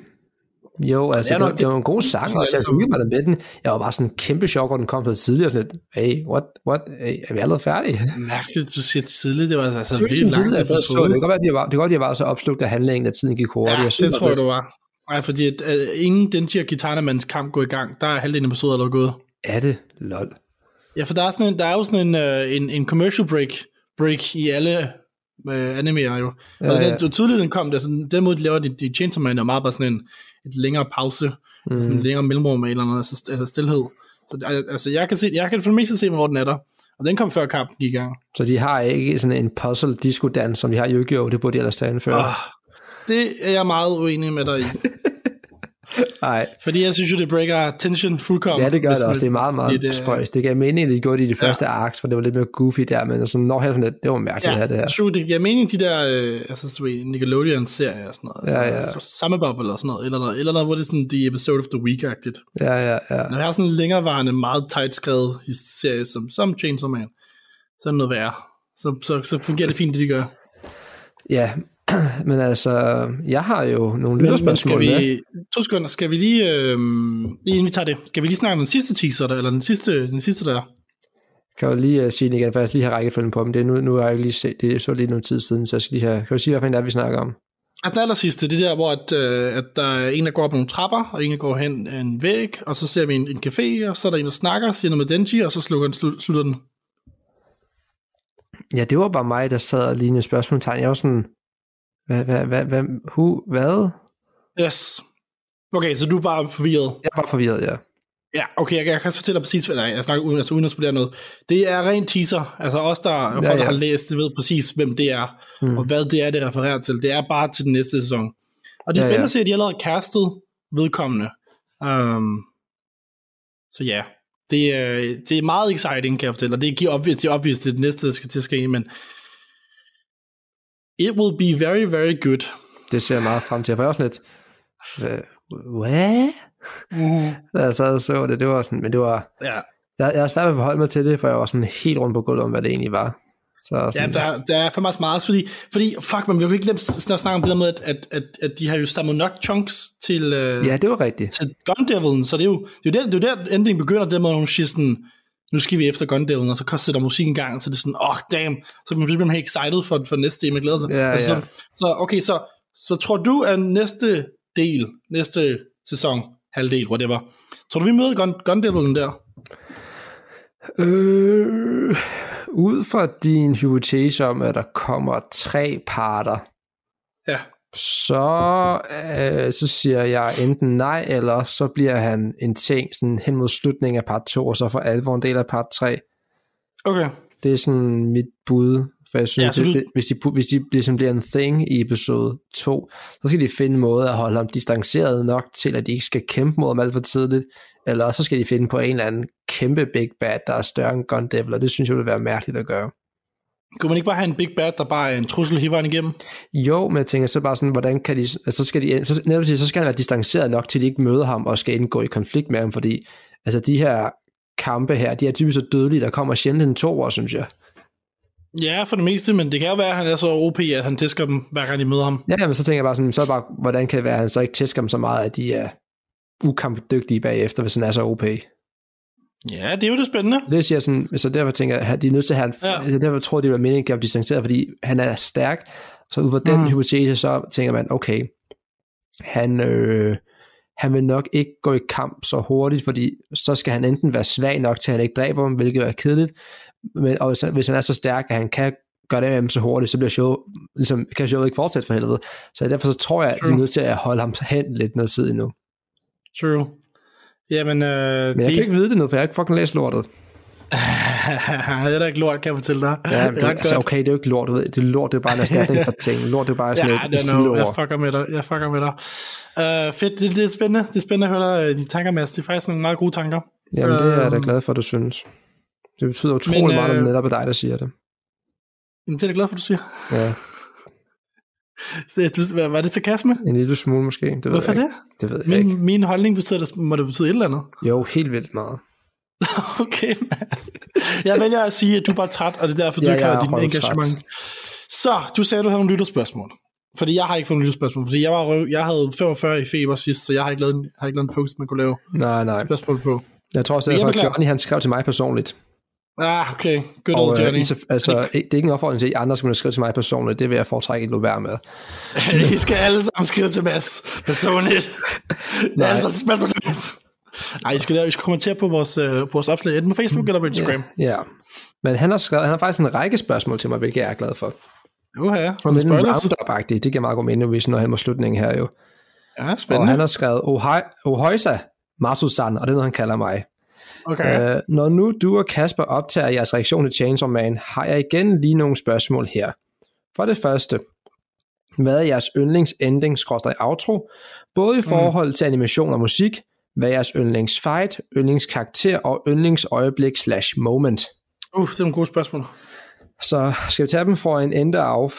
Jo, altså, er det, var, nok- det var en god sang, og det jeg hyggede mig med den. Jeg var bare sådan en kæmpe chok, hvor den kom så tidligt, og sådan lidt, hey, what, what, hey, er vi allerede færdige? <laughs> Mærkeligt, du siger tidligt, det var altså Det virkelig langt tidligt, og så det. Det kan godt være, at jeg var, det kan godt, at jeg var så opslugt af handlingen, at tiden gik hurtigt. Ja, Jeg synes, det tror jeg, du var. Nej, fordi at, uh, ingen Denji og Kitana-mands kamp går i gang. Der er halvdelen af episoden allerede gået. Er det? Lol. Ja, for der er, sådan en, der er jo sådan en, uh, en, en commercial break, break i alle uh, animerer jo. Ja, og den, ja. tydeligt den kom, det er sådan, den måde de laver det, de Chainsaw Man er meget bare sådan en et længere pause, mm. sådan en længere mellemrum eller andet, altså, eller stillhed. Så al- altså, jeg kan, se, jeg kan for det meste se, hvor den er der. Og den kom før kampen gik i gang. Så de har ikke sådan en puzzle disco dans, som de har i Yu-Gi-Oh! Det burde de ellers tage indføre. Oh, det er jeg meget uenig med dig i. <laughs> Nej. Fordi jeg synes jo, det breaker tension fuldkommen. Ja, det gør det også. Det er meget, meget lidt, øh, spøjs. Det gav mening, at de gjorde det i de første arcs, for det var lidt mere goofy der, men sådan, når her sådan lidt, det var mærkeligt her, det her. true, det giver mening, de der øh, altså, så Nickelodeon-serier og sådan noget. Ja, altså, ja. Så, Summer Bubble og sådan noget. Eller noget, eller noget, hvor det er sådan de episode of the week-agtigt. Ja, ja, ja. Når jeg har sådan en længerevarende, meget tight skrevet serie som, som Chainsaw Man, så er det noget værre. Så, så, så fungerer det fint, det de gør. Ja, <clears throat> men altså, jeg har jo nogle Men, men skal lytterspørgsmål med. vi, to sekunder, skal vi lige, øh, inden vi tager det, skal vi lige snakke om den sidste teaser, der, eller den sidste, den sidste der? Kan jo lige uh, sige den igen, for jeg lige har rækkefølgen på dem. Det er nu, nu har jeg ikke lige set, det så lige noget tid siden, så jeg skal lige have, kan du sige, hvad fanden det er, vi snakker om? Altså, den aller sidste, det er der, hvor at, øh, at der er en, der går op nogle trapper, og en, der går hen en væg, og så ser vi en, en café, og så er der en, der snakker, siger noget med Denji, og så slukker den, slu- slutter den. Ja, det var bare mig, der sad og lignede spørgsmålstegn. Jeg var sådan, hvad, hvad, hvad, hvad, hu, hvad? Yes. Okay, så du er bare forvirret. Jeg var forvirret, ja. Ja, okay, jeg, jeg kan fortælle dig præcis, hvad nej, jeg snakker uden, altså, uden at spille noget. Det er ren teaser. Altså os, der, ja, folk, ja. der har læst, det ved præcis, hvem det er, mm. og hvad det er, det refererer til. Det er bare til den næste sæson. Og det er Ja, spændende ja. at se, at de allerede castet vedkommende. Um, så ja, det er, det er meget exciting, kan jeg fortælle. Og det giver obvious, det er obvious, det er det næste, der skal til at ske, men it will be very, very good. Det ser jeg meget frem til. For jeg var sådan lidt, hvad? Mm. Da jeg sad og så det, det var sådan, men det var, Ja, jeg, jeg har svært ved at forholde mig til det, for jeg var sådan helt rundt på gulvet om, hvad det egentlig var. Så Ja, sådan, der, der er for meget meget, fordi, fordi fuck, man vil jo ikke glemme at snakke om det der med, at, at, at, at de har jo samlet nok chunks til, øh, ja, det var rigtigt. til Gun Devil, så det er jo det er jo der, det er jo der ending begynder, det med, at hun siger sådan, nu skal vi efter Gun Devil, og så sætter musik en gang, så det er sådan, åh, oh, damn, så bliver man helt excited for, for næste del, man glæder sig. Ja, altså, ja. Så, så, okay, så, så tror du, at næste del, næste sæson, halvdel, whatever, tror du, vi møder Gun, der? Øh, ud fra din hypotese om, at der kommer tre parter, så, øh, så siger jeg enten nej, eller så bliver han en ting sådan hen mod slutningen af part 2, og så for alvor en del af part 3. okay. Det er sådan mit bud, for jeg synes, Ja, du- det, hvis, de, hvis de ligesom bliver en thing i episode 2, så skal de finde en måde at holde ham distanceret nok til, at de ikke skal kæmpe mod ham alt for tidligt, eller så skal de finde på en eller anden kæmpe big bad, der er større end Gun Devil, og det synes jeg ville være mærkeligt at gøre. Kunne man ikke bare have en big bad, der bare er en trussel vejen igennem? Jo, men jeg tænker så bare sådan, hvordan kan de, altså, så skal de, så, netop så skal han være distanceret nok, til de ikke møder ham og skal indgå i konflikt med ham, fordi altså de her kampe her, de er typisk så dødelige, der kommer sjældent en to år, synes jeg. Ja, for det meste, men det kan jo være, at han er så OP, at han tæsker dem, hver gang de møder ham. Ja, men så tænker jeg bare sådan, så bare, hvordan kan det være, at han så ikke tæsker dem så meget, at de er ukampdygtige bagefter, hvis han er så OP. Ja, det er jo det spændende. Det siger sådan, så derfor tænker jeg, at de er nødt til at have Ja. ja. derfor tror jeg, det var meningen at ham distanceret, fordi han er stærk, så ud fra den Mhm. hypotese, så tænker man, okay, han, øh, han vil nok ikke gå i kamp så hurtigt, fordi så skal han enten være svag nok til, at han ikke dræber dem, hvilket er kedeligt, men og hvis, han, hvis han er så stærk, at han kan gøre det med dem så hurtigt, så bliver showet, ligesom, kan showet ikke fortsætte for helvede. Så derfor så tror jeg, at de er nødt til at holde ham hen lidt noget tid endnu. True. Jamen, øh, Men jeg kan ikke vide det nu, for jeg har ikke fucking læst lortet. <laughs> det er da ikke lort, kan jeg fortælle dig. Ja, det <laughs> det, er altså, okay, det er jo ikke lort, du ved. Det er lort, det er bare en erstatning for ting. Lort, det er bare sådan Ja, et, er no, jeg fucker med dig. Jeg fucker med dig. Uh, fedt, det, det, er spændende. Det er spændende at høre øh, dine tanker, Mads. Det er faktisk nogle meget gode tanker. Jamen, det er jeg da Øhm, glad for, at du synes. Det betyder utrolig men, meget, øh, om netop er dig, der siger det. Jamen, det er jeg glad for, du siger. Ja, Så, du, var det sarkasme? en lille smule måske. Det ved Hvorfor jeg det? ikke. Det ved jeg ikke. Min, min holdning betyder, det, må det betyde et eller andet. Jo, helt vildt meget. <laughs> Okay, Mads. Jeg vælger at sige, at du er bare træt, og det er derfor, du Ja, ikke har dit røvtræt. engagement. Så, du sagde, at du havde nogle lytterspørgsmål. Fordi jeg har ikke fået nogle lytterspørgsmål, fordi jeg, var jeg havde 45 i feber sidst, så jeg har ikke lavet en, har ikke lavet en post, man kunne lave Nej, nej. spørgsmål på. Jeg tror også, det at Johnny han skrev til mig personligt. Ah, okay. Good Og, old øh, Johnny. Så- altså, det er ikke en opfordring til, at andre skal skrive til mig personligt. Det vil jeg foretrække, at I lå være med. <laughs> I skal alle sammen skrive til Mads personligt. <laughs> Nej. Altså, spørgsmål til Mads. Nej, I skal, der, I skal kommentere på vores, øh, på vores opslag, enten på Facebook eller på Instagram. Ja, ja. Men han har, skrevet, han har faktisk en række spørgsmål til mig, hvilket jeg er glad for. Uha, ja. Og Med roundup Det giver meget god mening, hvis når han må slutningen her jo. Ja, Og spændende. han har skrevet, "Ohai- Ohøjsa Masusan, og det er noget, han kalder mig. Okay. Øh, når nu du og Kasper optager jeres reaktion til Chainsaw Man, har jeg igen lige nogle spørgsmål her. For det første, Hvad er jeres yndlings ending outro? Både i forhold til animation og musik, hvad er jeres yndlings fight, yndlings karakter og yndlings øjeblik slash moment? Uh, det er nogle gode spørgsmål. Så skal vi tage dem for en ende af.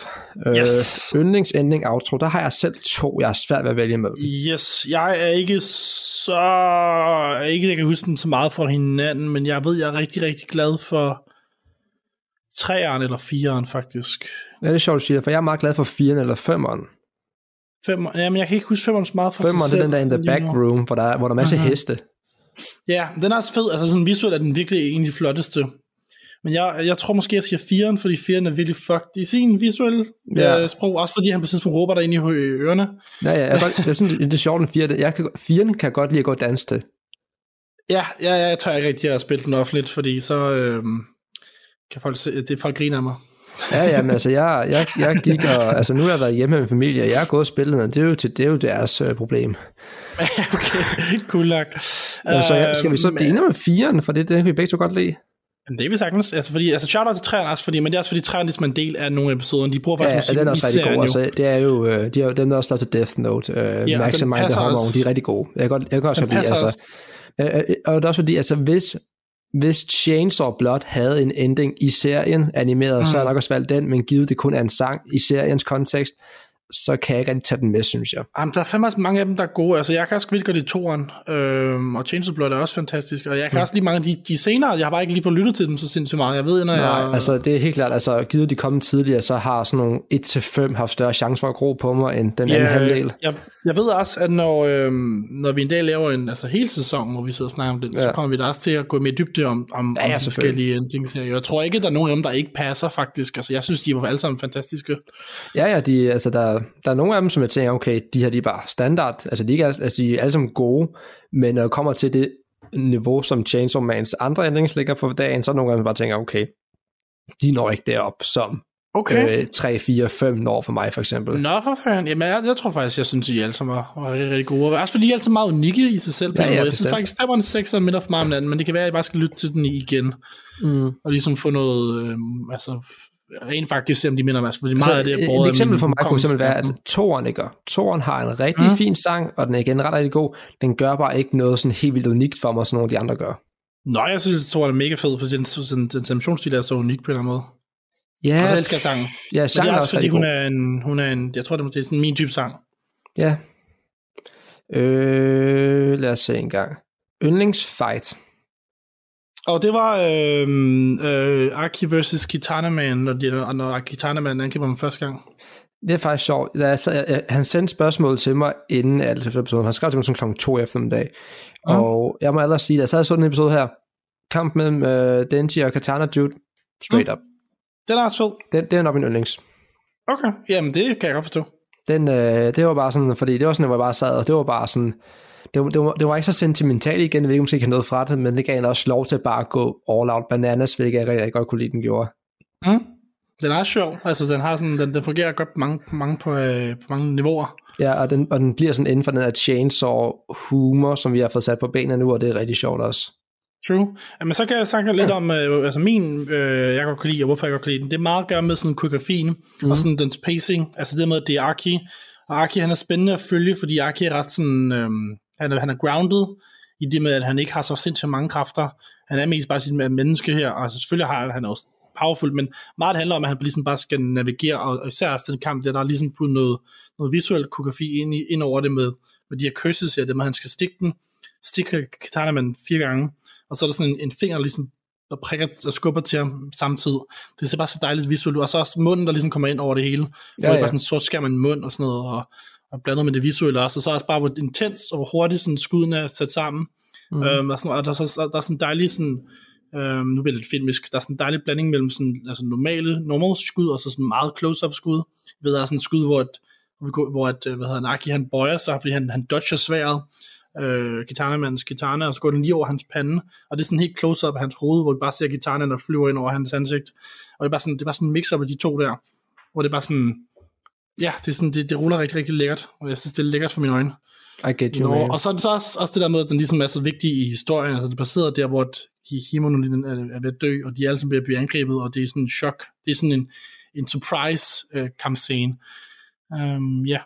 Yes. Øh, yndlings ending outro, der har jeg selv to, jeg er svært ved at vælge med. Yes, jeg er ikke så... Ikke, jeg kan huske dem så meget fra hinanden, men jeg ved, jeg er rigtig, rigtig glad for treeren eller fireren faktisk. Ja, det er sjovt, du siger, for jeg er meget glad for 4'eren eller 5'eren. Fem, jamen, jeg kan ikke huske femeren så meget fra 5'eren, det er den der in the back room, hvor der, hvor der er masser af Mhm. heste. Ja, den er også fed. Altså sådan visuelt er den virkelig en af de flotteste. Men jeg, jeg tror måske, jeg siger 4'eren, fordi 4'eren er virkelig fucked i sin visuelle Ja. ja. øh, sprog. Også fordi han på tidspunkt råber der ind i ørerne. Ja, ja, jeg, godt, jeg synes, det er sjovt, den 4'eren, jeg kan, 4'eren kan godt lide at gå og danse til. Ja, ja, ja jeg tør ikke rigtig at spille den offentligt, fordi så øh, kan folk se, det folk griner af mig. Ja, ja, men altså, jeg, jeg, jeg gik og, altså nu har jeg været hjemme med min familie, og jeg har gået og spillet, og det er jo, til, det er jo deres øh, problem. <laughs> okay, cool nok. Øh, så jeg, skal vi så Øhm, blive enige med 4'eren, for det, det kan vi begge to godt lide? Men det er vi sagtens. Altså, fordi, altså shout out til træerne også, fordi, men det er også fordi træerne ligesom er en del af nogle episoder. De bruger faktisk ja, den er også rigtig god. Altså, det er jo, øh, de er dem, der også lavet til Death Note, øh, Ja, Max den and Mind the Hormone, også- de er rigtig gode. Jeg kan, godt, jeg kan også Den godt lide, altså, og det er også fordi, altså, hvis, hvis Chainsaw Blood havde en ending i serien animeret, mm. så har jeg nok også valgt den, men givet det kun er en sang i seriens kontekst, så kan jeg ikke rigtig tage den med, synes jeg. Jamen, der er fandme også mange af dem, der er gode. Altså, jeg kan også vildt godt lide toeren, øhm, og Chainsaw Blood er også fantastisk. Og jeg kan mm. også lide mange af de, de senere. Jeg har bare ikke lige fået lyttet til dem så sindssygt meget. Jeg ved, når Nej, jeg... altså det er helt klart, altså givet de kommet tidligere, så har sådan nogle 1-5 haft større chance for at gro på mig, end den anden halvdel. jeg, jeg ved også, at når, øhm, når vi en dag laver en altså hele sæson, hvor vi sidder og snakker om den, ja. så kommer vi da også til at gå mere dybde om, om, Ja, om de forskellige endingsserier. Jeg tror ikke, der er nogen af dem, der ikke passer faktisk. Altså, jeg synes, de var alle sammen fantastiske. Ja, ja, de, altså der, der er nogle af dem, som jeg tænker, okay, de her de er bare standard, altså de, ikke er, altså, de er alle sammen gode, men når det kommer til det niveau, som Chainsaw Mans andre ændringer ligger på dagen, så er nogle dem bare tænker, okay, de når ikke derop, som Okay. øh, 3, 4, 5 når for mig for eksempel. Nå, for fanden. Jamen, jeg, jeg tror faktisk, jeg synes, I alle sammen var, var rigtig, rigtig gode. Også fordi de er altid meget unikke i sig selv. På Ja, ja, jeg synes faktisk, 5 og 6 er meget om hinanden, men det kan være, at I bare skal lytte til den igen. Mm. Og ligesom få noget, øhm, altså, rent faktisk se, om de minder om, altså, fordi meget Altså, af det er et, eksempel for mig kunne simpelthen være, at toren ikke gør. Toren har en rigtig Mm. fin sang, og den er igen ret, rigtig god. Den gør bare ikke noget sådan helt vildt unikt for mig, som nogle af de andre gør. Nå, jeg synes, at Thor er mega fed, for den, den, den animationsstil er så unik på en eller anden måde. Ja, Og så elsker jeg sangen. ja, sangen er er også, fordi rigtig hun er, en, hun er en, jeg tror, det er sådan min type sang. Ja. Øh, lad os se en gang. Yndlingsfight. Og det var øh, øh, Aki versus Kitana Man, når, de, når Kitana Man angriber ham første gang. Det er faktisk sjovt. Da jeg sad, jeg, han sendte spørgsmål til mig inden alle episoden. Han skrev til mig sådan klokken to eftermiddag. Ja. Og jeg må allerede sige, at jeg sad og så den episode her. Kamp mellem øh, Denji og Katana Dude. Straight up. Den er også fed. Den, det er nok min yndlings. Okay, jamen det kan jeg godt forstå. Den, øh, det var bare sådan, fordi det var sådan, hvor jeg bare sad, og det var bare sådan, det var, det var, det var ikke så sentimentalt igen, jeg ved ikke, noget fra det, men det gav en også lov til bare at gå all out bananas, hvilket jeg rigtig, rigtig godt kunne lide, den gjorde. Mm. Den er sjov. Altså, den, har sådan, den, den fungerer godt på mange, på mange, på, øh, på mange niveauer. Ja, og den, og den bliver sådan inden for den her chainsaw humor, som vi har fået sat på benene nu, og det er rigtig sjovt også. True. Jamen, så kan jeg snakke lidt om, øh, altså min, øh, jeg godt kan lide, og hvorfor jeg godt kan lide den. Det er meget at gøre med sådan koreografien, mm. og sådan dens pacing. Altså det med, at det er Aki. Og Aki, han er spændende at følge, fordi Aki er ret sådan, øh, han, er, han er grounded, i det med, at han ikke har så sindssygt mange kræfter. Han er mest bare sit menneske her, og altså, selvfølgelig har han også powerful, men meget handler om, at han ligesom bare skal navigere, og især også den kamp, der, der er ligesom puttet noget, noget visuel koreografi ind, i, ind over det med, med de her curses her, det med, at han skal stikke den, stikke Katana man fire gange, og så er der sådan en, en finger, der ligesom der prikker og skubber til ham samtidig. Det ser bare så dejligt visuelt ud, og så også munden, der ligesom kommer ind over det hele, hvor Ja, det er ja. bare sådan sort skærm en mund og sådan noget, og, og blandet med det visuelle også, og så også bare, hvor intens og hvor hurtigt sådan skuddene er sat sammen. Mm. Øhm, og, sådan, og der, er så, der er sådan en dejlig sådan, øhm, nu bliver det lidt filmisk, der er sådan en dejlig blanding mellem sådan, altså normale, normal skud, og så sådan meget close-up skud. Ved, der er sådan en skud, hvor, et, hvor at, øh, hvad hedder Naki, han bøjer sig, fordi han, han dodger sværet, øh, Kitana-mandens Kitana, og så går den lige over hans pande, og det er sådan helt close-up af hans hoved, hvor vi bare ser Kitana, der flyver ind over hans ansigt, og det er bare sådan, det er bare sådan en mix-up af de to der, hvor det er bare sådan, ja, det, er sådan, det, det ruller rigtig, rigtig lækkert, og jeg synes, det er lækkert for mine øjne. I get you, Nå, man. og så er det så også, også det der med, at den ligesom er så vigtig i historien, altså det er baseret der, hvor at Hi- Himo nu lige er, er ved at dø, og de alle sammen bliver, bliver angrebet, og det er sådan en chok, det er sådan en, en surprise øh, kampscene. Um, ja,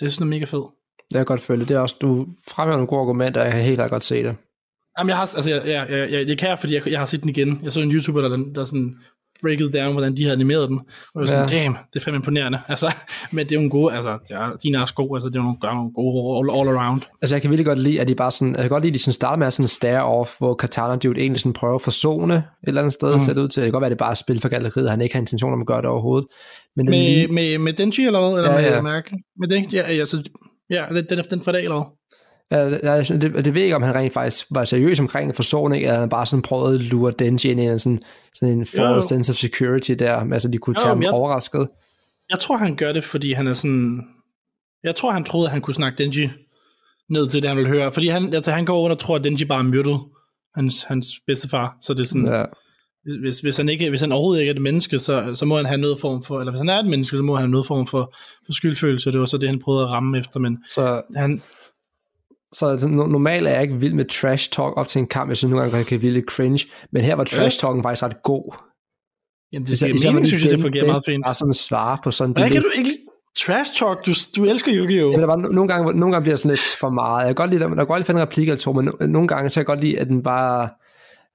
det er sådan mega fedt. Det kan jeg godt følge. Det er også, du fremhæver nogle gode argumenter, og jeg kan helt godt se det. Jamen, jeg har, altså, jeg, jeg, jeg, jeg, det kan jeg, fordi jeg, jeg har set den igen. Jeg så en YouTuber, der, der sådan breaket down, hvordan de havde animeret den. Og det var sådan, ja. damn, det er fandme imponerende. <laughs> Altså, men det er jo en god, altså, ja, dine er også gode, altså, det er nogle, gør nogle gode all, all, around. Altså, jeg kan virkelig godt lide, at de bare sådan, jeg kan godt lide, at de sådan starter med at sådan stare off, hvor Katana Dude egentlig sådan prøver at forsone et eller andet sted, mm. ser det ud til. Det kan godt være, at det bare er spil for galleriet, han ikke har intention om at gøre det overhovedet. Men med, lige... med, med Denji eller hvad? Eller ja, med, ja. Mærke? Med Denji, ja, altså, ja, den, den fra dag eller hvad? Ja, det, det, ved ikke, om han rent faktisk var seriøs omkring forsoning, eller han bare sådan prøvede at lure Denji ind i sådan, sådan en false sense of security der, altså de kunne tage jo, ham jeg, overrasket. Jeg tror, han gør det, fordi han er sådan... Jeg tror, han troede, at han kunne snakke Denji ned til det, han ville høre. Fordi han, altså, han går rundt og tror, at Denji bare er myrdet hans, hans bedstefar. Så det er sådan... Ja. Hvis, hvis, han ikke, hvis han overhovedet ikke er et menneske, så, så må han have noget form for, eller hvis han er et menneske, så må han have noget form for, for skyldfølelse. Det var så det, han prøvede at ramme efter, men så, han, så altså, normalt er jeg ikke vild med trash talk op til en kamp, jeg synes nogle gange kan blive lidt cringe, men her var trash talken faktisk ret god. Jamen det er mening, synes jeg, det fungerer meget fint. Bare sådan svare på sådan det. kan du ikke trash talk? Du, du elsker Yu-Gi-Oh! Jamen, der var nogle gange, nogle gange bliver sådan lidt for meget. Jeg kan godt lide, der, der kan godt lide finde en replik eller to, men nogle gange så kan jeg godt lide, at den bare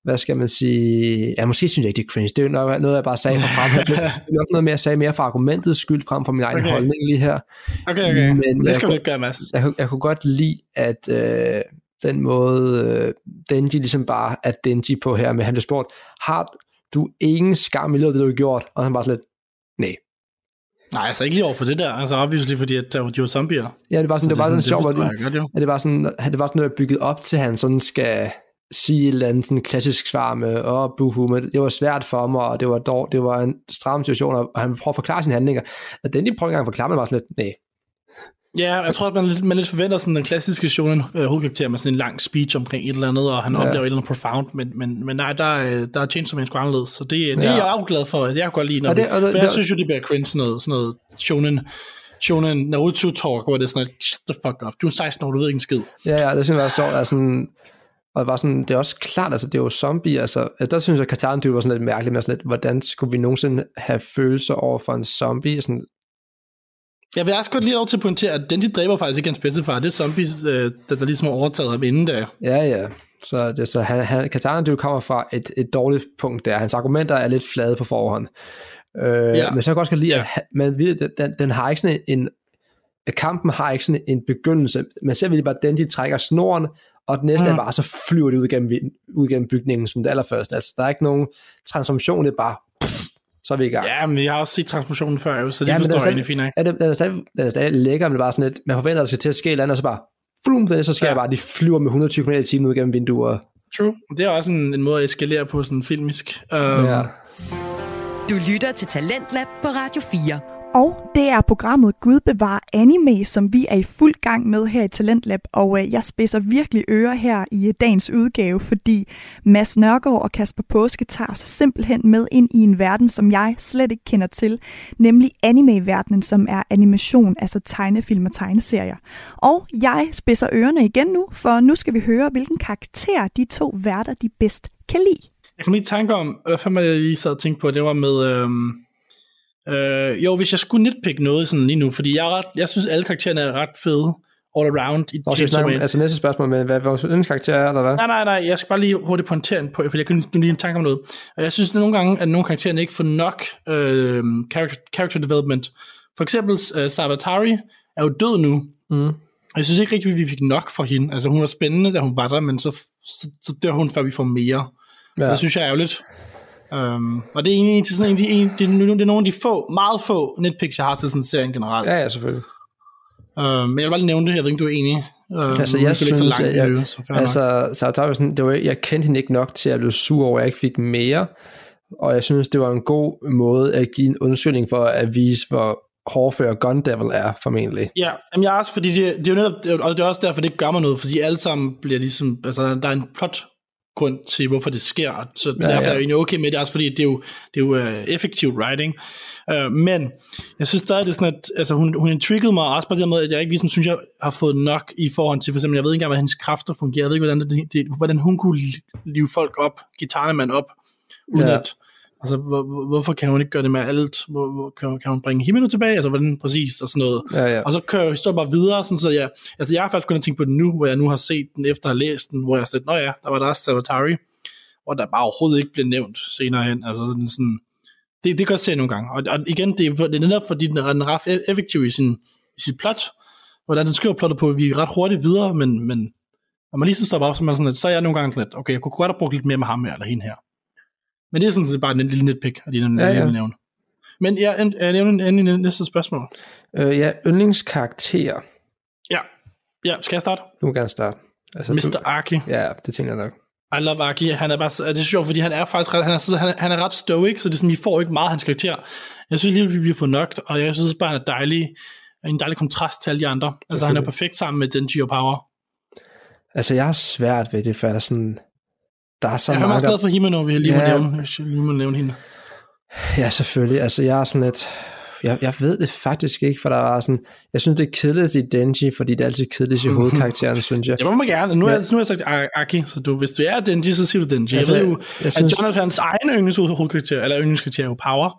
hvad skal man sige, ja, måske synes jeg ikke, det er cringe, det er noget, noget jeg bare sagde fra frem, det er nok noget mere, jeg sagde mere for argumentets skyld frem for min egen okay. holdning lige her. Okay, okay, men det skal du ikke gøre, Mads. Jeg, jeg, jeg kunne godt lide, at øh, den måde, øh, Denji ligesom bare er Denji på her med, han bliver spurgt, har du ingen skam i det, du har gjort? Og han bare lidt, nej. Nej, altså ikke lige over for det der, altså obviously, fordi at der var jo zombier. Ja, det var sådan, det, det var sådan, sådan sjovt, at det, det var sådan, det var sådan noget bygget op til, at han sådan skal, sige et eller andet sådan klassisk svar med, åh, oh, buhu, men det var svært for mig, og det var, dog, det var en stram situation, og han prøver at forklare sine handlinger. Og den de prøver engang at forklare, man var sådan lidt, nej. Ja, jeg tror, at man, man lidt forventer sådan den klassiske shonen uh, hovedkarakter med sådan en lang speech omkring et eller andet, og han ja. oplever et eller andet profound, men, men, men nej, der, øh, der er Chainsaw Man sgu anderledes, så det, det ja. er jeg jo glad for, er jeg godt lide, når og det, og det, for jeg det, synes jo, det bliver cringe, sådan noget, sådan noget shonen, shonen Naruto talk, hvor det er sådan, shut the fuck up, du er 16 år, du ved ikke en skid. Ja, ja, det synes jeg også sjovt, altså, og det var sådan, det er også klart, altså det er jo zombie, altså, der synes jeg, at Katarn var sådan lidt mærkeligt med sådan lidt, hvordan skulle vi nogensinde have følelser over for en zombie? Sådan, jeg vil også godt lige lov til at pointere, at den de dræber faktisk ikke hans bedstefar, det er zombies, øh, der, der ligesom har overtaget ham inden da. Ja, ja. Så, det, så han, han, Katarn kommer fra et, et dårligt punkt der. Hans argumenter er lidt flade på forhånd. Øh, ja. Men så kan jeg godt lide, at man ved, den, den har ikke sådan en, en kampen har ikke sådan en begyndelse. Man ser virkelig bare, at den de trækker snoren, og den næste mm. er bare, så flyver det ud gennem, ud gennem bygningen som det allerførste. Altså, der er ikke nogen transformation, det er bare, så er vi i gang. Ja, men jeg har også set transformationen før, så det ja, forstår jeg egentlig fint Ja, det, det, er stadig, det er stadig lækker, men det er bare sådan lidt, man forventer, at skal til at ske et eller andet, og så bare, flum, det, så skal ja. jeg bare, de flyver med 120 km i timen ud gennem vinduer. True. Det er også en, en måde at eskalere på sådan filmisk. Um... Ja. Du lytter til Talentlab på Radio 4. Og det er programmet Gud bevar anime, som vi er i fuld gang med her i Talentlab, og øh, jeg spidser virkelig ører her i øh, dagens udgave, fordi Mads Nørgaard og Kasper Påske tager os simpelthen med ind i en verden, som jeg slet ikke kender til, nemlig anime-verdenen, som er animation, altså tegnefilm og tegneserier. Og jeg spidser ørerne igen nu, for nu skal vi høre, hvilken karakter de to værter de bedst kan lide. Jeg kan lige tanke om, hvad fanden jeg lige sad og tænkte på, det var med... Øhm Øh, jo, hvis jeg skulle nitpick noget sådan lige nu, fordi jeg, er ret, jeg synes, alle karaktererne er ret fede all around i Også snakke, altså næste spørgsmål med, hvad vores yndlingskarakter er, eller hvad? Nej, nej, nej, jeg skal bare lige hurtigt pointere på, for jeg kan lige en tanke om noget. Og jeg synes at nogle gange, at nogle karakterer ikke får nok øh, character, character development. For eksempel uh, Savatari er jo død nu. Mm. Jeg synes ikke rigtig, at vi fik nok for hende. Altså hun var spændende, da hun var der, men så, så, så dør hun, før vi får mere. Ja. Det synes jeg er ærgerligt. Um, og det er egentlig til sådan en, de, en, det, er, det er nogle af de få, meget få nitpicks, jeg har til sådan en serie generelt. Ja, ja, selvfølgelig. Um, men jeg vil bare lige nævne det, jeg ved ikke, du er enig. Um, altså, jeg synes, så langt, jeg, jeg, så altså, så sådan, det var, jeg kendte hende ikke nok til at blive sur over, at jeg ikke fik mere, og jeg synes, det var en god måde at give en undskyldning for at vise, hvor hårdfør Gun Devil er, formentlig. Ja, jamen jeg er også, fordi det, det er jo netop, og det er også derfor, det gør mig noget, fordi alle sammen bliver ligesom, altså der er en plot grund til, hvorfor det sker. Så ja, derfor ja. er jeg egentlig okay med det, også fordi det er jo, det er jo uh, effektiv writing. Uh, men jeg synes stadig, det er sådan, at altså, hun, hun intriguede mig også på den måde, at jeg ikke ligesom synes, jeg har fået nok i forhold til, for eksempel, jeg ved ikke engang, hvordan hendes kræfter fungerer, jeg ved ikke, hvordan, det, det, hvordan hun kunne live folk op, give Tarneman op, uden ja. at Altså, hvor, hvor- hvorfor kan hun ikke gøre det med alt? Hvor, hvor, kan, kan hun bringe Himeno tilbage? Altså, hvordan præcis og sådan noget. Ja, ja. Og så kører historien bare videre, sådan så jeg, altså jeg har faktisk kun at tænke på det nu, hvor jeg nu har set den, efter at have læst den, hvor jeg lidt, nå ja, der var der også Savatari, hvor der bare overhovedet ikke blev nævnt senere hen. Altså sådan, sådan det, det kan jeg se nogle gange. Og, og igen, det er, det er netop fordi, den er, ret e- effektiv i, sin, i sit plot, hvordan den skriver plottet på, at vi er ret hurtigt videre, men, men når man lige så stopper op, så er, man sådan lidt, så er jeg nogle gange lidt, okay, jeg kunne godt have brugt lidt mere med ham her, eller hende her. Men det er sådan set bare en lille netpick, at de Ja, ja, nævne. Men jeg, jeg, jeg nævner en, en, næste spørgsmål. Øh, ja, yndlingskarakter. Ja, ja skal jeg starte? Du må gerne starte. Altså, Mr. Du, Aki. ja, det tænker jeg nok. I love Aki. Han er bare, det er sjovt, fordi han er faktisk ret, han er, han er, han er ret stoic, så det er sådan, vi får ikke meget af hans karakter. Jeg synes lige, vi har fået nok, og jeg synes bare, han er dejlig, en dejlig kontrast til alle de andre. Altså, han er perfekt sammen med Denji og Power. Altså, jeg har svært ved det, for jeg er sådan... Der er så Jeg er mange... meget glad for Himeno, vi lige må Ja. nævne, jeg lige må nævne hende. Ja, selvfølgelig. Altså, jeg er sådan lidt... Jeg, jeg ved det faktisk ikke, for der var sådan... Jeg synes, det er kedeligt at sige Denji, fordi det er altid kedeligt i <laughs> hovedkarakteren, synes jeg. Det må man gerne. Nu Ja. jeg, nu har jeg sagt Aki, så du, hvis du er Denji, så siger du Denji. Altså, jeg ved jo, jeg at synes- Jonathans egen yndlingshovedkarakter, eller yndlingskarakter er jo Power.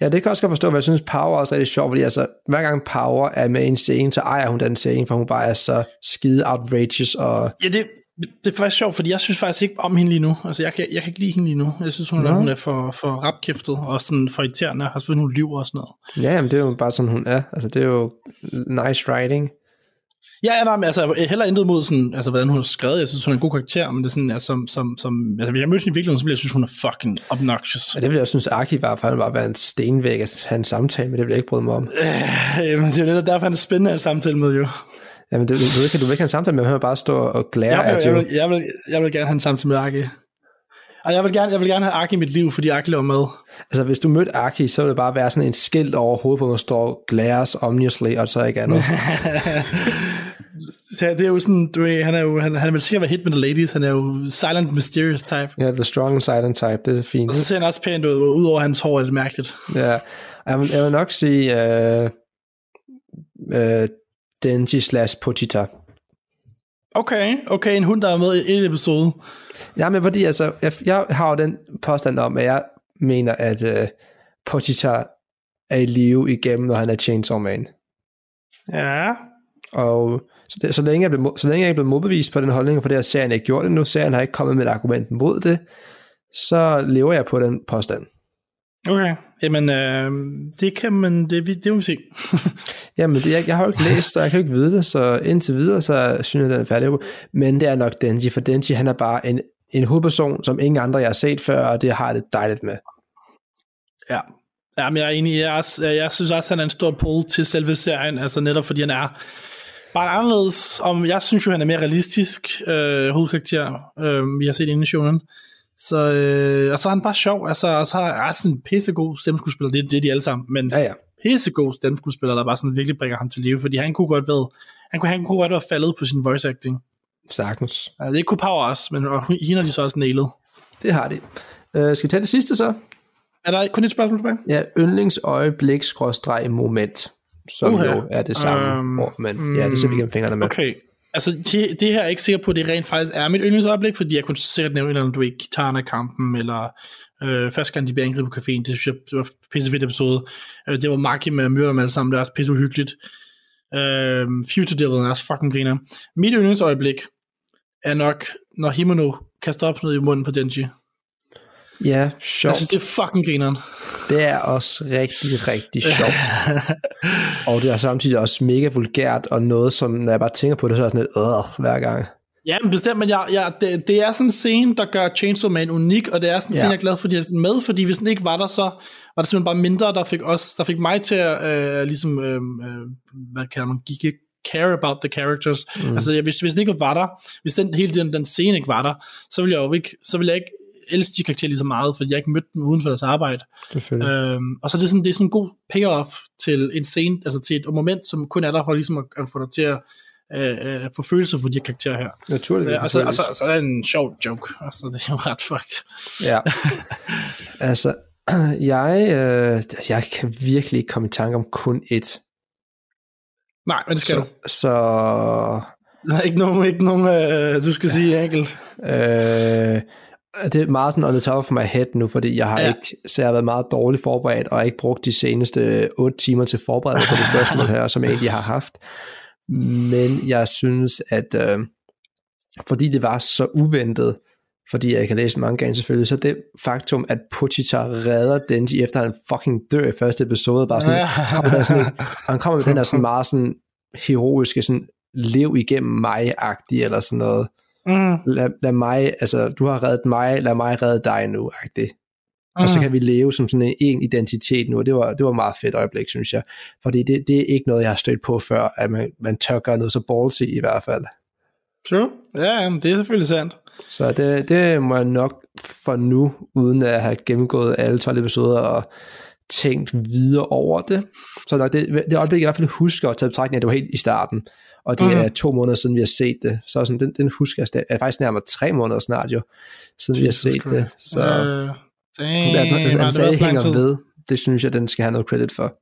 Ja, det kan jeg også godt forstå, men jeg synes, Power også er lidt sjovt, fordi altså, hver gang Power er med i en scene, så ejer hun den scene, for hun bare er så skide outrageous, og Ja, det, det er faktisk sjovt, fordi jeg synes faktisk ikke om hende lige nu. Altså, jeg kan, jeg kan ikke lide hende lige nu. Jeg synes, hun, er, Nå. hun er for, for rapkæftet og sådan for irriterende. Og selvfølgelig, hun lyver og sådan noget. ja, jamen, det er jo bare sådan, hun er. Altså, det er jo nice writing. Ja, ja, nej, men altså, heller intet mod sådan, altså, hvordan hun har skrevet. Jeg synes, hun er en god karakter, men det er sådan, altså, som, som, som, altså, hvis jeg mødte hende i virkeligheden, så ville jeg synes, hun er fucking obnoxious. Og det ville jeg synes, Aki var, for han bare være en stenvæg at have en samtale med, det ville jeg ikke bryde mig om. Jamen, det er jo netop derfor, han er spændende at samtale med, jo. Jamen, det, du, du, kan, du vil ikke have en samtale med, han vil bare stå og glære Jeg, af jeg, vil, jeg, vil, jeg vil gerne have en samtale med Aki. Og jeg vil gerne, jeg vil gerne have Aki i mit liv, fordi Aki laver mad. Altså, hvis du mødte Aki, så ville det bare være sådan en skilt over hovedet på, hvor står glares omniously, og så ikke andet. <laughs> Det er jo sådan, du ved, han er jo, han, han vil sikkert være hit med the ladies, han er jo silent mysterious type. Ja, the strong silent type, det er fint. Og så ser han også pænt ud, udover hans hår er det mærkeligt. Ja, jeg vil, jeg vil nok sige øh, øh, Denji slash Pochita. Okay, okay, en hund, der er med i et episode. Ja, men fordi altså, jeg, jeg har jo den påstand om, at jeg mener, at øh, Pochita er i live igennem, når han er Chainsaw Man. Ja, Og så, så, længe jeg blev, så længe jeg ikke blev modbevist på den holdning, for det har serien ikke gjort det nu, serien har ikke kommet med et argument mod det, så lever jeg på den påstand. Okay. Jamen, øh, det kan man, det, det må vi se. <laughs> Jamen, det, jeg, jeg har jo ikke læst, så jeg kan jo ikke vide det, så indtil videre, så synes jeg, den er færdig. Men det er nok Denji, for Denji, han er bare en, en hovedperson, som ingen andre, jeg har set før, og det har jeg det dejligt med. Ja. Ja, men jeg er enig. Jeg, er, jeg synes også, han er en stor pull til selve serien, altså netop fordi han er bare anderledes. Om, jeg synes jo, han er mere realistisk øh, hovedkarakter, øh, vi har set inde i showen. Så, øh, og så er han bare sjov, altså, og så er han sådan en pissegod stemmeskuespiller, det, det er de alle sammen, men Ja, ja. pissegod stemmeskuespiller, der bare sådan virkelig bringer ham til live, fordi han kunne godt være, han kunne, han kunne godt være faldet på sin voice acting. Sagtens. Altså, det kunne Power også, men og hende har de så også nailet. Det har de. Øh, skal vi tage det sidste så? Er der kun et spørgsmål tilbage? Ja, yndlingsøjeblik skråstreg moment, som Uha. jo er det samme Øhm, ord, men ja, det ser vi igennem fingrene med. Okay. Altså, det, det her er jeg ikke sikker på, at det rent faktisk er mit yndlingsøjeblik, fordi jeg kunne sikkert nævne eller du ved, Kitana-kampen, eller øh, første gang, de bliver angrebet på caféen, det synes jeg det var pisse fedt episode. Øh, det var Maki med myrder dem alle sammen, det var også pisse uhyggeligt. Øh, Future Devil er også fucking griner. Mit yndlingsøjeblik er nok, når Himeno kaster op noget i munden på Denji. Ja, Jeg sjovt. synes, det er fucking grineren. Det er også rigtig, rigtig sjovt. <laughs> og det er samtidig også mega vulgært, og noget, som når jeg bare tænker på det, så er jeg sådan lidt, øh, hver gang. Ja, men bestemt, men jeg, jeg, det, det er sådan en scene, der gør Chainsaw Man unik, og det er sådan en Ja. scene, jeg er glad for, at de har med, fordi hvis den ikke var der, så var der simpelthen bare mindre, der fik, os, der fik mig til at øh, ligesom, øh, øh, hvad kan man, gik ikke care about the characters. Mm. Altså, jeg- hvis, hvis den ikke var der, hvis den, hele den, den scene ikke var der, så ville jeg jo ikke, så ville jeg ikke elske de karakterer lige så meget, fordi jeg ikke mødte dem uden for deres arbejde. Øhm, og så er det sådan, det er sådan en god payoff til en scene, altså til et moment, som kun er der for ligesom at, at få dig til at øh, øh, få følelser for de karakterer her. Naturligvis. Ja, og, så, og, så, så er det en sjov joke. <laughs> Altså, det er jo ret fucked. Ja. <laughs> altså, <clears throat> jeg, øh, jeg kan virkelig ikke komme i tanke om kun ét. Nej, men det skal Så, du. så Der er ikke nogen, ikke nogen øh, du skal sige enkelt. øh, Det er meget sådan on the top of my head nu, fordi jeg har Ja. ja. ikke, så jeg har været meget dårligt forberedt, og har ikke brugt de seneste 8 timer til at forberede mig på det spørgsmål her, som jeg egentlig har haft. Men jeg synes, at øh, fordi det var så uventet, fordi jeg ikke har læst mangaen selvfølgelig, så det faktum, at Pochita redder Denji, efter han fucking dør i første episode, bare sådan, kommer der sådan han kommer med den her sådan <laughs> meget sådan heroiske, sådan lev igennem mig-agtig, eller sådan noget. Mm. Lad, lad mig, altså du har reddet mig, lad mig redde dig nu, agtig. Og så kan vi leve som sådan en, en identitet nu, og det var, det var et meget fedt øjeblik, synes jeg. Fordi det, det er ikke noget, jeg har stødt på før, at man, man tør gøre noget så ballsy i hvert fald. True. Ja, jamen, det er selvfølgelig sandt. Så det, det må jeg nok for nu, uden at have gennemgået alle 12 episoder og tænkt videre over det. Så nok det, det øjeblik, jeg i hvert fald husker at tage betragtning, at det var helt i starten, og det Mhm. er to måneder siden, vi har set det. Så sådan, den, den husker jeg, er faktisk nærmere tre måneder snart jo, siden vi har Jesus set det. Christ. Så Øh, damn, at, det han været stadig hænger ved, det synes jeg, den skal have noget credit for.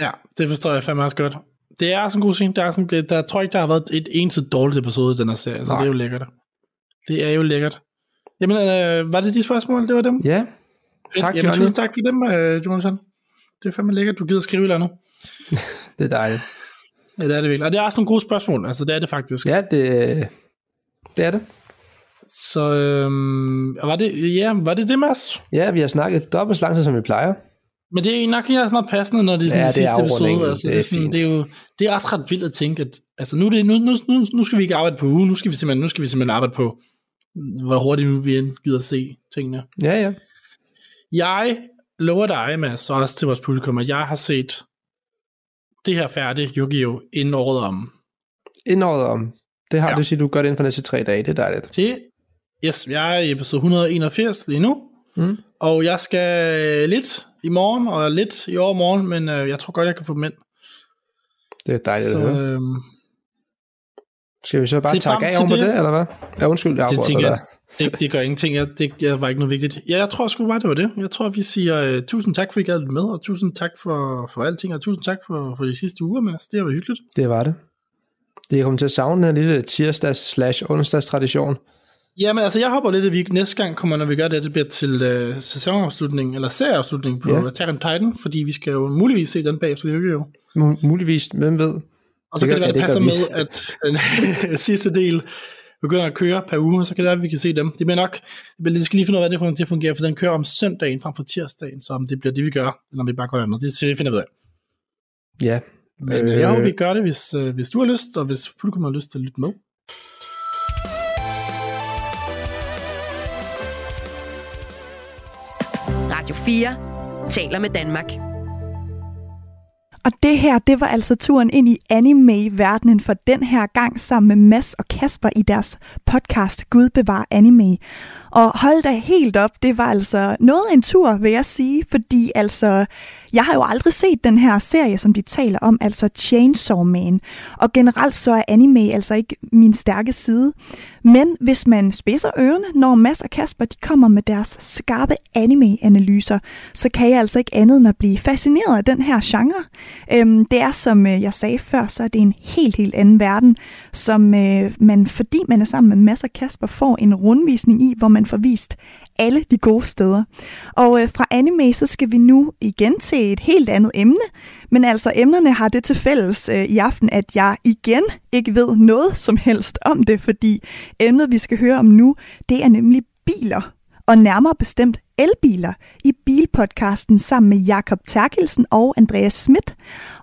Ja, det forstår jeg fandme også godt. Det er sådan en god scene. Der, er sådan, der, der tror jeg ikke, der har været et eneste dårligt episode i den her serie, så Nej. det er jo lækkert. Det er jo lækkert. Jamen, øh, var det de spørgsmål? Det var dem? Ja, Fedt. tak, Jamen, Johnny. tusind tak for dem, øh, Jonathan. Det er fandme lækkert, du gider skrive eller andet. <laughs> det er dejligt. Ja, det er det virkelig. Og det er også nogle gode spørgsmål. Altså, det er det faktisk. Ja, det, det er det. Så øhm, var det, ja, var det det, Mads? Ja, vi har snakket dobbelt så lang tid, som vi plejer. Men det er nok ikke også meget passende, når det er sådan Ja, det er episode. Altså, Det det, er er sådan, fint. det, er jo, det er også ret vildt at tænke, at altså, nu, er det, nu, nu, nu, nu skal vi ikke arbejde på ugen, nu skal vi simpelthen, nu skal vi simpelthen arbejde på, hvor hurtigt nu vi end gider se tingene. Ja, ja. Jeg lover dig, Mads, og også til vores publikum, at jeg har set det her færdigt, Yu-Gi-Oh! inden året om. Indåret om. Det har Ja. du siger, du gør det inden for næste tre dage. Det er dejligt. Til, yes, jeg er i episode 181 lige nu, Mm. og jeg skal lidt i morgen, og lidt i overmorgen, men øh, jeg tror godt, jeg kan få dem ind. Det er dejligt Så at høre. øh, Skal vi så bare frem af på det. det, eller hvad? Ja, undskyld, jeg det tænker dig det, det gør ingenting. Jeg, det jeg var ikke noget vigtigt. Ja, jeg tror sgu bare, det var det. Jeg tror, vi siger uh, tusind tak, for at I gad med, og tusind tak for, for alting, og tusind tak for, for de sidste uger, Mads. Det har været hyggeligt. Det var det. Det kommer til at savne den lille tirsdags slash onsdags tradition. Jamen, altså, jeg håber lidt, at vi næste gang kommer, når vi gør det, det bliver til uh, sæsonafslutning, eller serieafslutning på yeah. Attack on Titan, fordi vi skal jo muligvis se den bagefter, det jo. M- muligvis, hvem ved? Og så Det kan det være, det passer med, at den <laughs> sidste del begynder at køre per uge, så kan det være, at vi kan se dem. Det bliver nok, det skal lige finde ud af, hvordan det fungerer, for den kører om søndagen frem for tirsdagen, så om det bliver det, vi gør, eller om vi bare gør andet. Det finder vi ud af. Ja. Men øh, jeg håber, vi gør det, hvis, øh, hvis du har lyst, og hvis publikum har lyst til at lytte med. Radio 4 taler med Danmark. Og det her, det var altså turen ind i anime-verdenen for den her gang sammen med Mads og Kasper i deres podcast Gud bevar anime. Og hold da helt op, det var altså noget af en tur, vil jeg sige, fordi altså, jeg har jo aldrig set den her serie, som de taler om, altså Chainsaw Man. Og generelt så er anime altså ikke min stærke side. Men hvis man spidser ørerne, når Mads og Kasper de kommer med deres skarpe anime-analyser, så kan jeg altså ikke andet end at blive fascineret af den her genre. Øhm, det er, som øh, jeg sagde før, så er det en helt, helt anden verden, som øh, man, fordi man er sammen med Mads og Kasper, får en rundvisning i, hvor man får vist alle de gode steder. Og øh, fra anime, så skal vi nu igen til et helt andet emne, men altså emnerne har det til fælles øh, i aften, at jeg igen ikke ved noget som helst om det, fordi emnet, vi skal høre om nu, det er nemlig biler og nærmere bestemt elbiler i Bilpodcasten sammen med Jakob Terkelsen og Andreas Schmidt.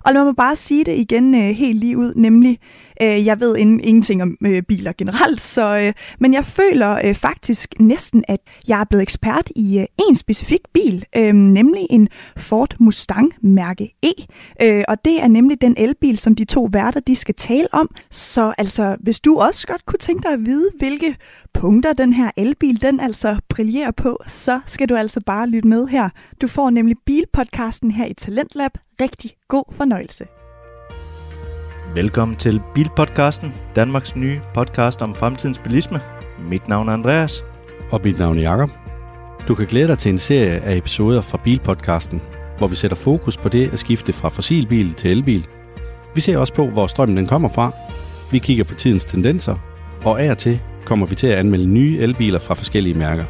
Og lad mig bare sige det igen øh, helt lige ud, nemlig, øh, jeg ved in- ingenting om øh, biler generelt, så, øh, men jeg føler øh, faktisk næsten, at jeg er blevet ekspert i øh, en specifik bil, øh, nemlig en Ford Mustang mærke E. Øh, og det er nemlig den elbil, som de to værter de skal tale om. Så altså, hvis du også godt kunne tænke dig at vide, hvilke punkter den her elbil, den altså brillerer på, så skal du altså bare lytte med her. Du får nemlig Bilpodcasten her i Talentlab. Rigtig god fornøjelse. Velkommen til Bilpodcasten, Danmarks nye podcast om fremtidens bilisme. Mit navn er Andreas. Og mit navn er Jakob. Du kan glæde dig til en serie af episoder fra Bilpodcasten, hvor vi sætter fokus på det at skifte fra fossilbil til elbil. Vi ser også på, hvor strømmen den kommer fra. Vi kigger på tidens tendenser, og af og til kommer vi til at anmelde nye elbiler fra forskellige mærker.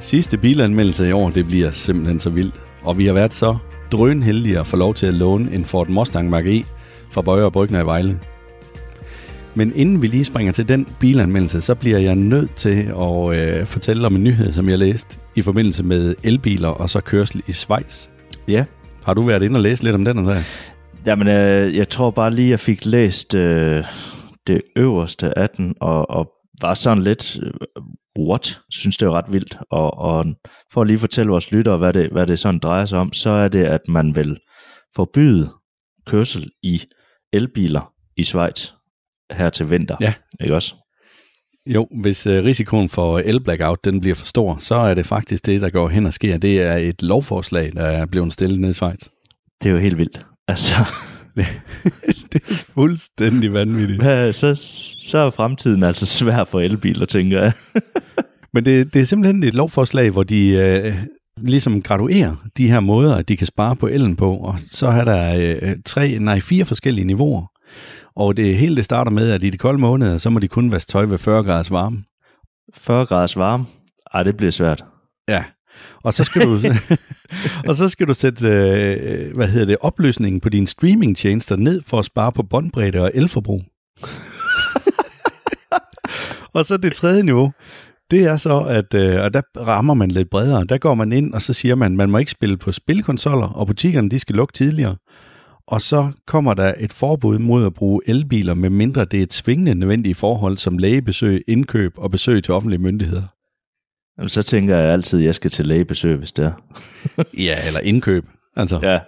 sidste bilanmeldelse i år, det bliver simpelthen så vildt. Og vi har været så drønheldige at få lov til at låne en Ford Mustang Mach E fra Bøger og Brygner i Vejle. Men inden vi lige springer til den bilanmeldelse, så bliver jeg nødt til at øh, fortælle om en nyhed, som jeg læste i forbindelse med elbiler og så kørsel i Schweiz. Ja. Har du været inde og læse lidt om den, Andreas? Jamen, øh, jeg tror bare lige, jeg fik læst øh, det øverste af den, og, og var sådan lidt, øh, what? Synes det er ret vildt. Og, og for at lige fortælle vores lyttere, hvad det, hvad det sådan drejer sig om, så er det, at man vil forbyde kørsel i elbiler i Schweiz her til vinter. Ja. Ikke også? Jo, hvis øh, risikoen for el-blackout den bliver for stor, så er det faktisk det, der går hen og sker. Det er et lovforslag, der er blevet stillet ned i Schweiz. Det er jo helt vildt. Altså, <laughs> <laughs> det er fuldstændig vanvittigt. hvad, så, så er fremtiden altså svær for elbiler, tænker jeg. <laughs> Men det, det er simpelthen et lovforslag, hvor de øh, ligesom graduerer de her måder, at de kan spare på elen på. Og så er der øh, tre, nej, fire forskellige niveauer. Og det hele det starter med, at i de kolde måneder, så må de kun vaske tøj ved 40 graders varme. 40 graders varme? Ej, det bliver svært. Ja. Og så skal du, <laughs> <laughs> og så skal du sætte, øh, hvad hedder det, opløsningen på dine streamingtjenester ned for at spare på båndbredde og elforbrug. <laughs> og så det tredje niveau, det er så, at øh, og der rammer man lidt bredere. Der går man ind, og så siger man, man må ikke spille på spilkonsoller, og butikkerne de skal lukke tidligere. Og så kommer der et forbud mod at bruge elbiler, med mindre det er et svingende nødvendige forhold som lægebesøg, indkøb og besøg til offentlige myndigheder. Jamen, så tænker jeg altid, at jeg skal til lægebesøg, hvis det er. <laughs> Ja, eller indkøb. Altså. Ja.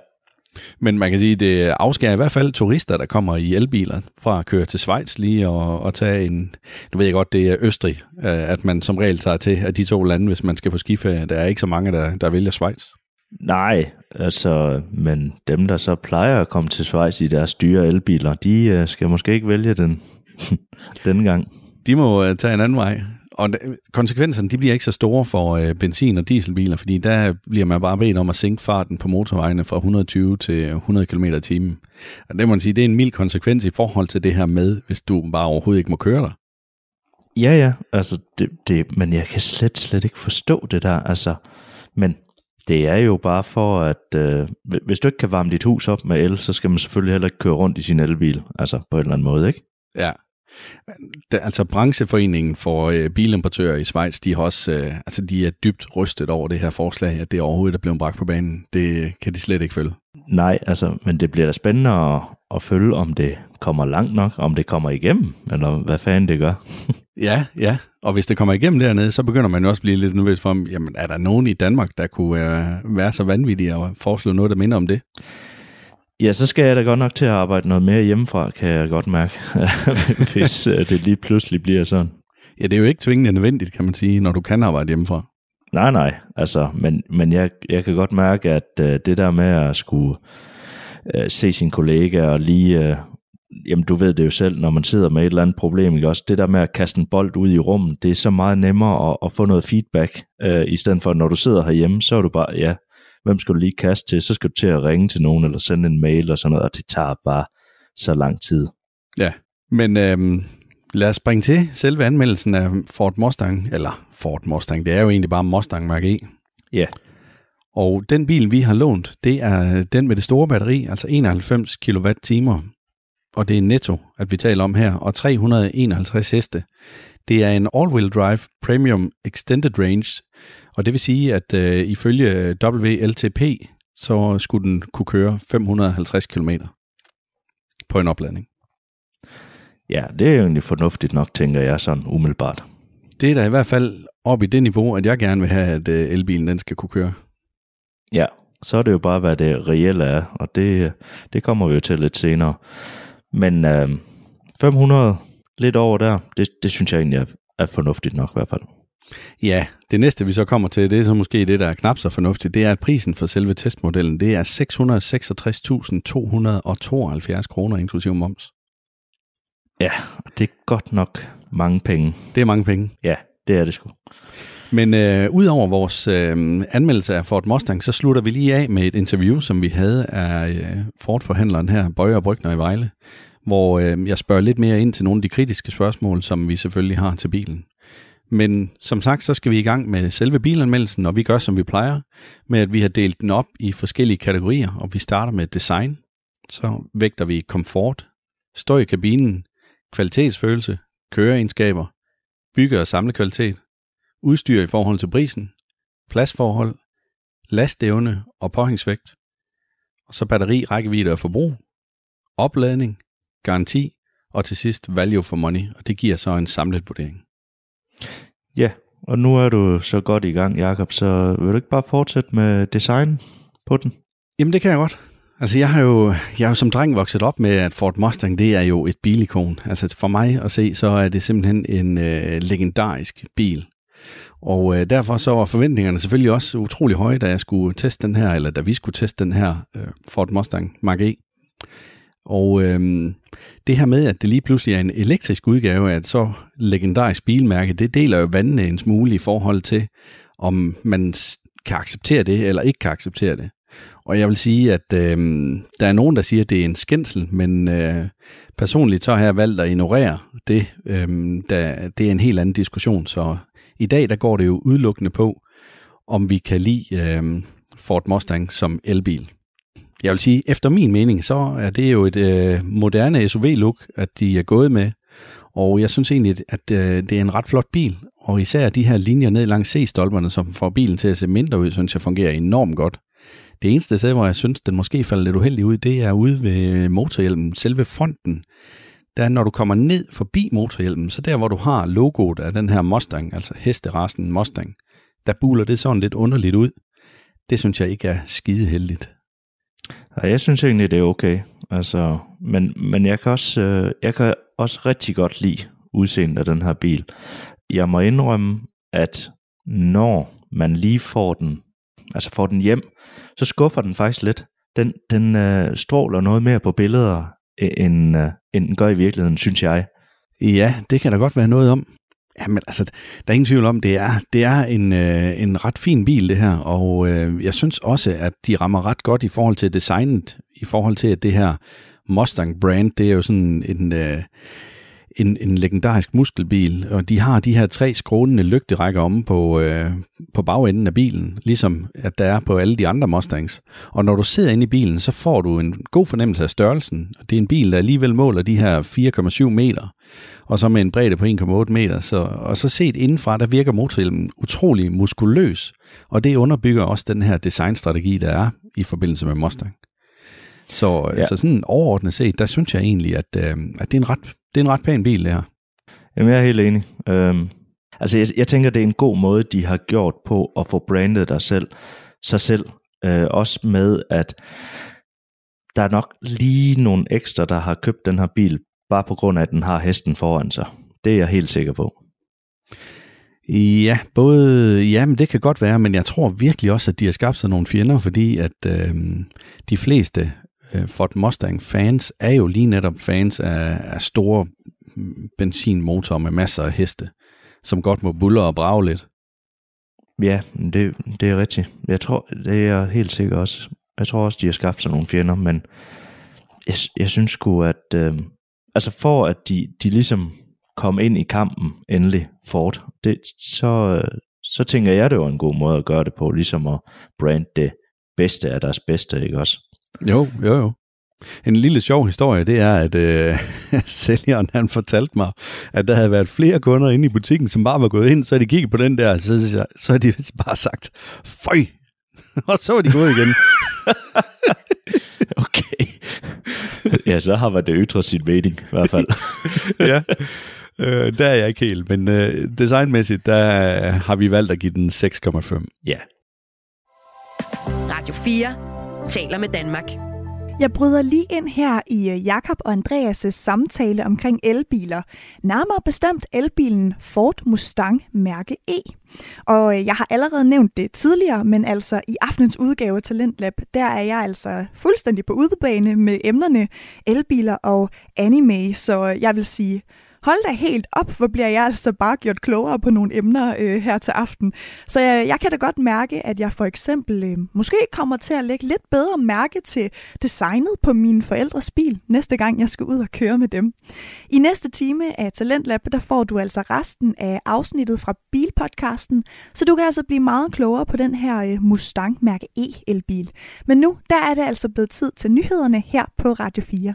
Men man kan sige, det afskærer i hvert fald turister, der kommer i elbiler, fra at køre til Schweiz lige og, og tage en... Nu ved jeg godt, det er Østrig, øh, at man som regel tager til af de to lande, hvis man skal på skiferie. Der er ikke så mange, der, der vælger Schweiz. Nej, altså, men dem, der så plejer at komme til Schweiz i deres dyre elbiler, de øh, skal måske ikke vælge den <laughs> denne gang. De må øh, tage en anden vej. Og konsekvenserne de bliver ikke så store for øh, benzin- og dieselbiler, fordi der bliver man bare bedt om at sænke farten på motorvejene fra 120 til 100 km i timen. Og det må man sige, det er en mild konsekvens i forhold til det her med, hvis du bare overhovedet ikke må køre der. Ja, ja, altså, det, det, men jeg kan slet, slet ikke forstå det der, altså, men det er jo bare for, at øh, hvis du ikke kan varme dit hus op med el, så skal man selvfølgelig heller ikke køre rundt i sin elbil, altså på en eller anden måde, ikke? Ja. Da, altså brancheforeningen for øh, bilimportører i Schweiz, de har også, øh, altså de er dybt rystet over det her forslag, at det overhovedet er blevet bragt på banen. Det kan de slet ikke følge. Nej, altså, men det bliver da spændende at, at følge, om det kommer langt nok, om det kommer igennem, eller hvad fanden det gør. <laughs> Ja, ja. Og hvis det kommer igennem dernede, så begynder man jo også at blive lidt nervøs for, om, jamen er der nogen i Danmark, der kunne øh, være så vanvittige og foreslå noget, der minder om det? Ja, så skal jeg da godt nok til at arbejde noget mere hjemmefra, kan jeg godt mærke, <laughs> hvis øh, det lige pludselig bliver sådan. Ja, det er jo ikke tvingende nødvendigt, kan man sige, når du kan arbejde hjemmefra. Nej, nej, altså, men, men jeg, jeg kan godt mærke, at øh, det der med at skulle øh, se sine kollegaer og lige, øh, jamen du ved det jo selv, når man sidder med et eller andet problem, ikke også, det der med at kaste en bold ud i rummet, det er så meget nemmere at, at få noget feedback, øh, i stedet for, når du sidder herhjemme, så er du bare, ja, hvem skal du lige kaste til, så skal du til at ringe til nogen, eller sende en mail og sådan noget, og det tager bare så lang tid. Ja, men øhm, lad os springe til selve anmeldelsen af Ford Mustang, eller Ford Mustang, det er jo egentlig bare Mustang Mach E. Ja, Og den bil, vi har lånt, det er den med det store batteri, altså 91 kWh. Og det er netto, at vi taler om her, og 351 heste. Det er en all-wheel drive premium extended range, og det vil sige, at øh, ifølge WLTP, så skulle den kunne køre 550 km på en opladning. ja, det er jo egentlig fornuftigt nok, tænker jeg sådan umiddelbart. Det er da i hvert fald op i det niveau, at jeg gerne vil have, at øh, elbilen den skal kunne køre. Ja, så er det jo bare, hvad det reelle er, og det, det kommer vi jo til lidt senere. Men øh, 500, lidt over der, det, det synes jeg egentlig er, er fornuftigt nok i hvert fald. Ja, det næste vi så kommer til, det er så måske det, der er knap så fornuftigt, det er, at prisen for selve testmodellen, det er 666.272 kroner inklusive moms. Ja, det er godt nok mange penge. Det er mange penge. Ja, det er det sgu. Men øh, udover vores øh, anmeldelse af Ford Mustang, så slutter vi lige af med et interview, som vi havde af øh, Ford-forhandleren her, Bøger og Brygner i Vejle, hvor øh, jeg spørger lidt mere ind til nogle af de kritiske spørgsmål, som vi selvfølgelig har til bilen. Men som sagt, så skal vi i gang med selve bilanmeldelsen, og vi gør, som vi plejer, med at vi har delt den op i forskellige kategorier, og vi starter med design. Så vægter vi komfort, støj i kabinen, kvalitetsfølelse, køreegenskaber, bygge- og samlekvalitet, udstyr i forhold til prisen, pladsforhold, lastevne og påhængsvægt, og så batteri, rækkevidde og forbrug, opladning, garanti og til sidst value for money, og det giver så en samlet vurdering. Ja, og nu er du så godt i gang, Jakob, så vil du ikke bare fortsætte med design på den? Jamen det kan jeg godt. Altså jeg har jo, jeg har jo som dreng vokset op med, at Ford Mustang, det er jo et bilikon. Altså for mig at se, så er det simpelthen en øh, legendarisk bil. Og øh, derfor så var forventningerne selvfølgelig også utrolig høje, da jeg skulle teste den her, eller da vi skulle teste den her øh, Ford Mustang Mach E. Og øhm, det her med, at det lige pludselig er en elektrisk udgave af et så legendarisk bilmærke, det deler jo vandene en smule i forhold til, om man kan acceptere det, eller ikke kan acceptere det. Og jeg vil sige, at øh, der er nogen, der siger, at det er en skændsel, men øh, personligt så har jeg valgt at ignorere det. Øh, da, det er en helt anden diskussion, så i dag der går det jo udelukkende på, om vi kan lide øh, Ford Mustang som elbil. Jeg vil sige, efter min mening, så er det jo et øh, moderne SUV-look, at de er gået med. Og jeg synes egentlig, at øh, det er en ret flot bil. Og især de her linjer ned langs C-stolperne, som får bilen til at se mindre ud, synes jeg fungerer enormt godt. Det eneste sted, hvor jeg synes, den måske falder lidt uheldig ud, det er ude ved motorhjelmen, selve fronten. Der når du kommer ned forbi motorhjelmen, så der hvor du har logoet af den her Mustang, altså hesterassen Mustang, der buler det sådan lidt underligt ud. Det synes jeg ikke er skide heldigt. Ja, jeg synes egentlig, det er okay. Altså, men, men jeg, kan også, øh, jeg kan også rigtig godt lide udseendet af den her bil. Jeg må indrømme, at når man lige får den, altså får den hjem, så skuffer den faktisk lidt. Den, den øh, stråler noget mere på billeder, øh, end, øh, end den gør i virkeligheden, synes jeg. Ja, det kan der godt være noget om. Jamen altså, der er ingen tvivl om, det er, det er en, øh, en ret fin bil det her, og øh, jeg synes også, at de rammer ret godt i forhold til designet, i forhold til at det her Mustang brand, det er jo sådan en, øh, en, en legendarisk muskelbil, og de har de her tre skrånende lygterækker omme på, øh, på bagenden af bilen, ligesom at der er på alle de andre Mustangs. Og når du sidder inde i bilen, så får du en god fornemmelse af størrelsen. Det er en bil, der alligevel måler de her 4,7 meter, og så med en bredde på 1,8 meter. Så, og så set indenfra, der virker motorhjelmen utrolig muskuløs, og det underbygger også den her designstrategi, der er i forbindelse med Mustang. Så, ja. så sådan overordnet set, der synes jeg egentlig, at, øh, at det, er en ret, det er en ret pæn bil, det her. Jamen, jeg er helt enig. Øhm, altså, jeg, jeg tænker, det er en god måde, de har gjort på at få brandet dig selv, sig selv. Øh, også med, at der er nok lige nogle ekstra, der har købt den her bil, bare på grund af, at den har hesten foran sig. Det er jeg helt sikker på. Ja, både, ja, men det kan godt være, men jeg tror virkelig også, at de har skabt sig nogle fjender, fordi at øh, de fleste øh, Ford Mustang fans er jo lige netop fans af, af store benzinmotorer med masser af heste, som godt må bulle og brage lidt. Ja, det, det er rigtigt. Jeg tror, det er helt sikkert også. Jeg tror også, de har skabt sig nogle fjender, men jeg, jeg synes sgu, at øh, altså for at de, de ligesom kom ind i kampen endelig, Ford, det, så, så tænker jeg, det var en god måde at gøre det på, ligesom at brand det bedste af deres bedste, ikke også? Jo, jo, jo. En lille sjov historie, det er, at øh, <laughs> sælgeren han fortalte mig, at der havde været flere kunder inde i butikken, som bare var gået ind, så de kigget på den der, så, så, så har de bare sagt, føj, <laughs> og så var de gået igen. <laughs> okay. Ja, så har man det ytret sin mening, i hvert fald. <laughs> ja, øh, der er jeg ikke helt, men øh, designmæssigt, der har vi valgt at give den 6,5. Ja. Radio 4 taler med Danmark. Jeg bryder lige ind her i øh, Jakob og Andreas' samtale omkring elbiler. Nærmere bestemt elbilen Ford Mustang Mærke E. Og øh, jeg har allerede nævnt det tidligere, men altså i aftenens udgave af Talentlab, der er jeg altså fuldstændig på udebane med emnerne elbiler og anime, så øh, jeg vil sige hold da helt op, hvor bliver jeg altså bare gjort klogere på nogle emner øh, her til aften. Så jeg, jeg kan da godt mærke, at jeg for eksempel øh, måske kommer til at lægge lidt bedre mærke til designet på mine forældres bil, næste gang jeg skal ud og køre med dem. I næste time af Talentlab, der får du altså resten af afsnittet fra Bilpodcasten, så du kan altså blive meget klogere på den her øh, Mustang Mærke E elbil. Men nu, der er det altså blevet tid til nyhederne her på Radio 4.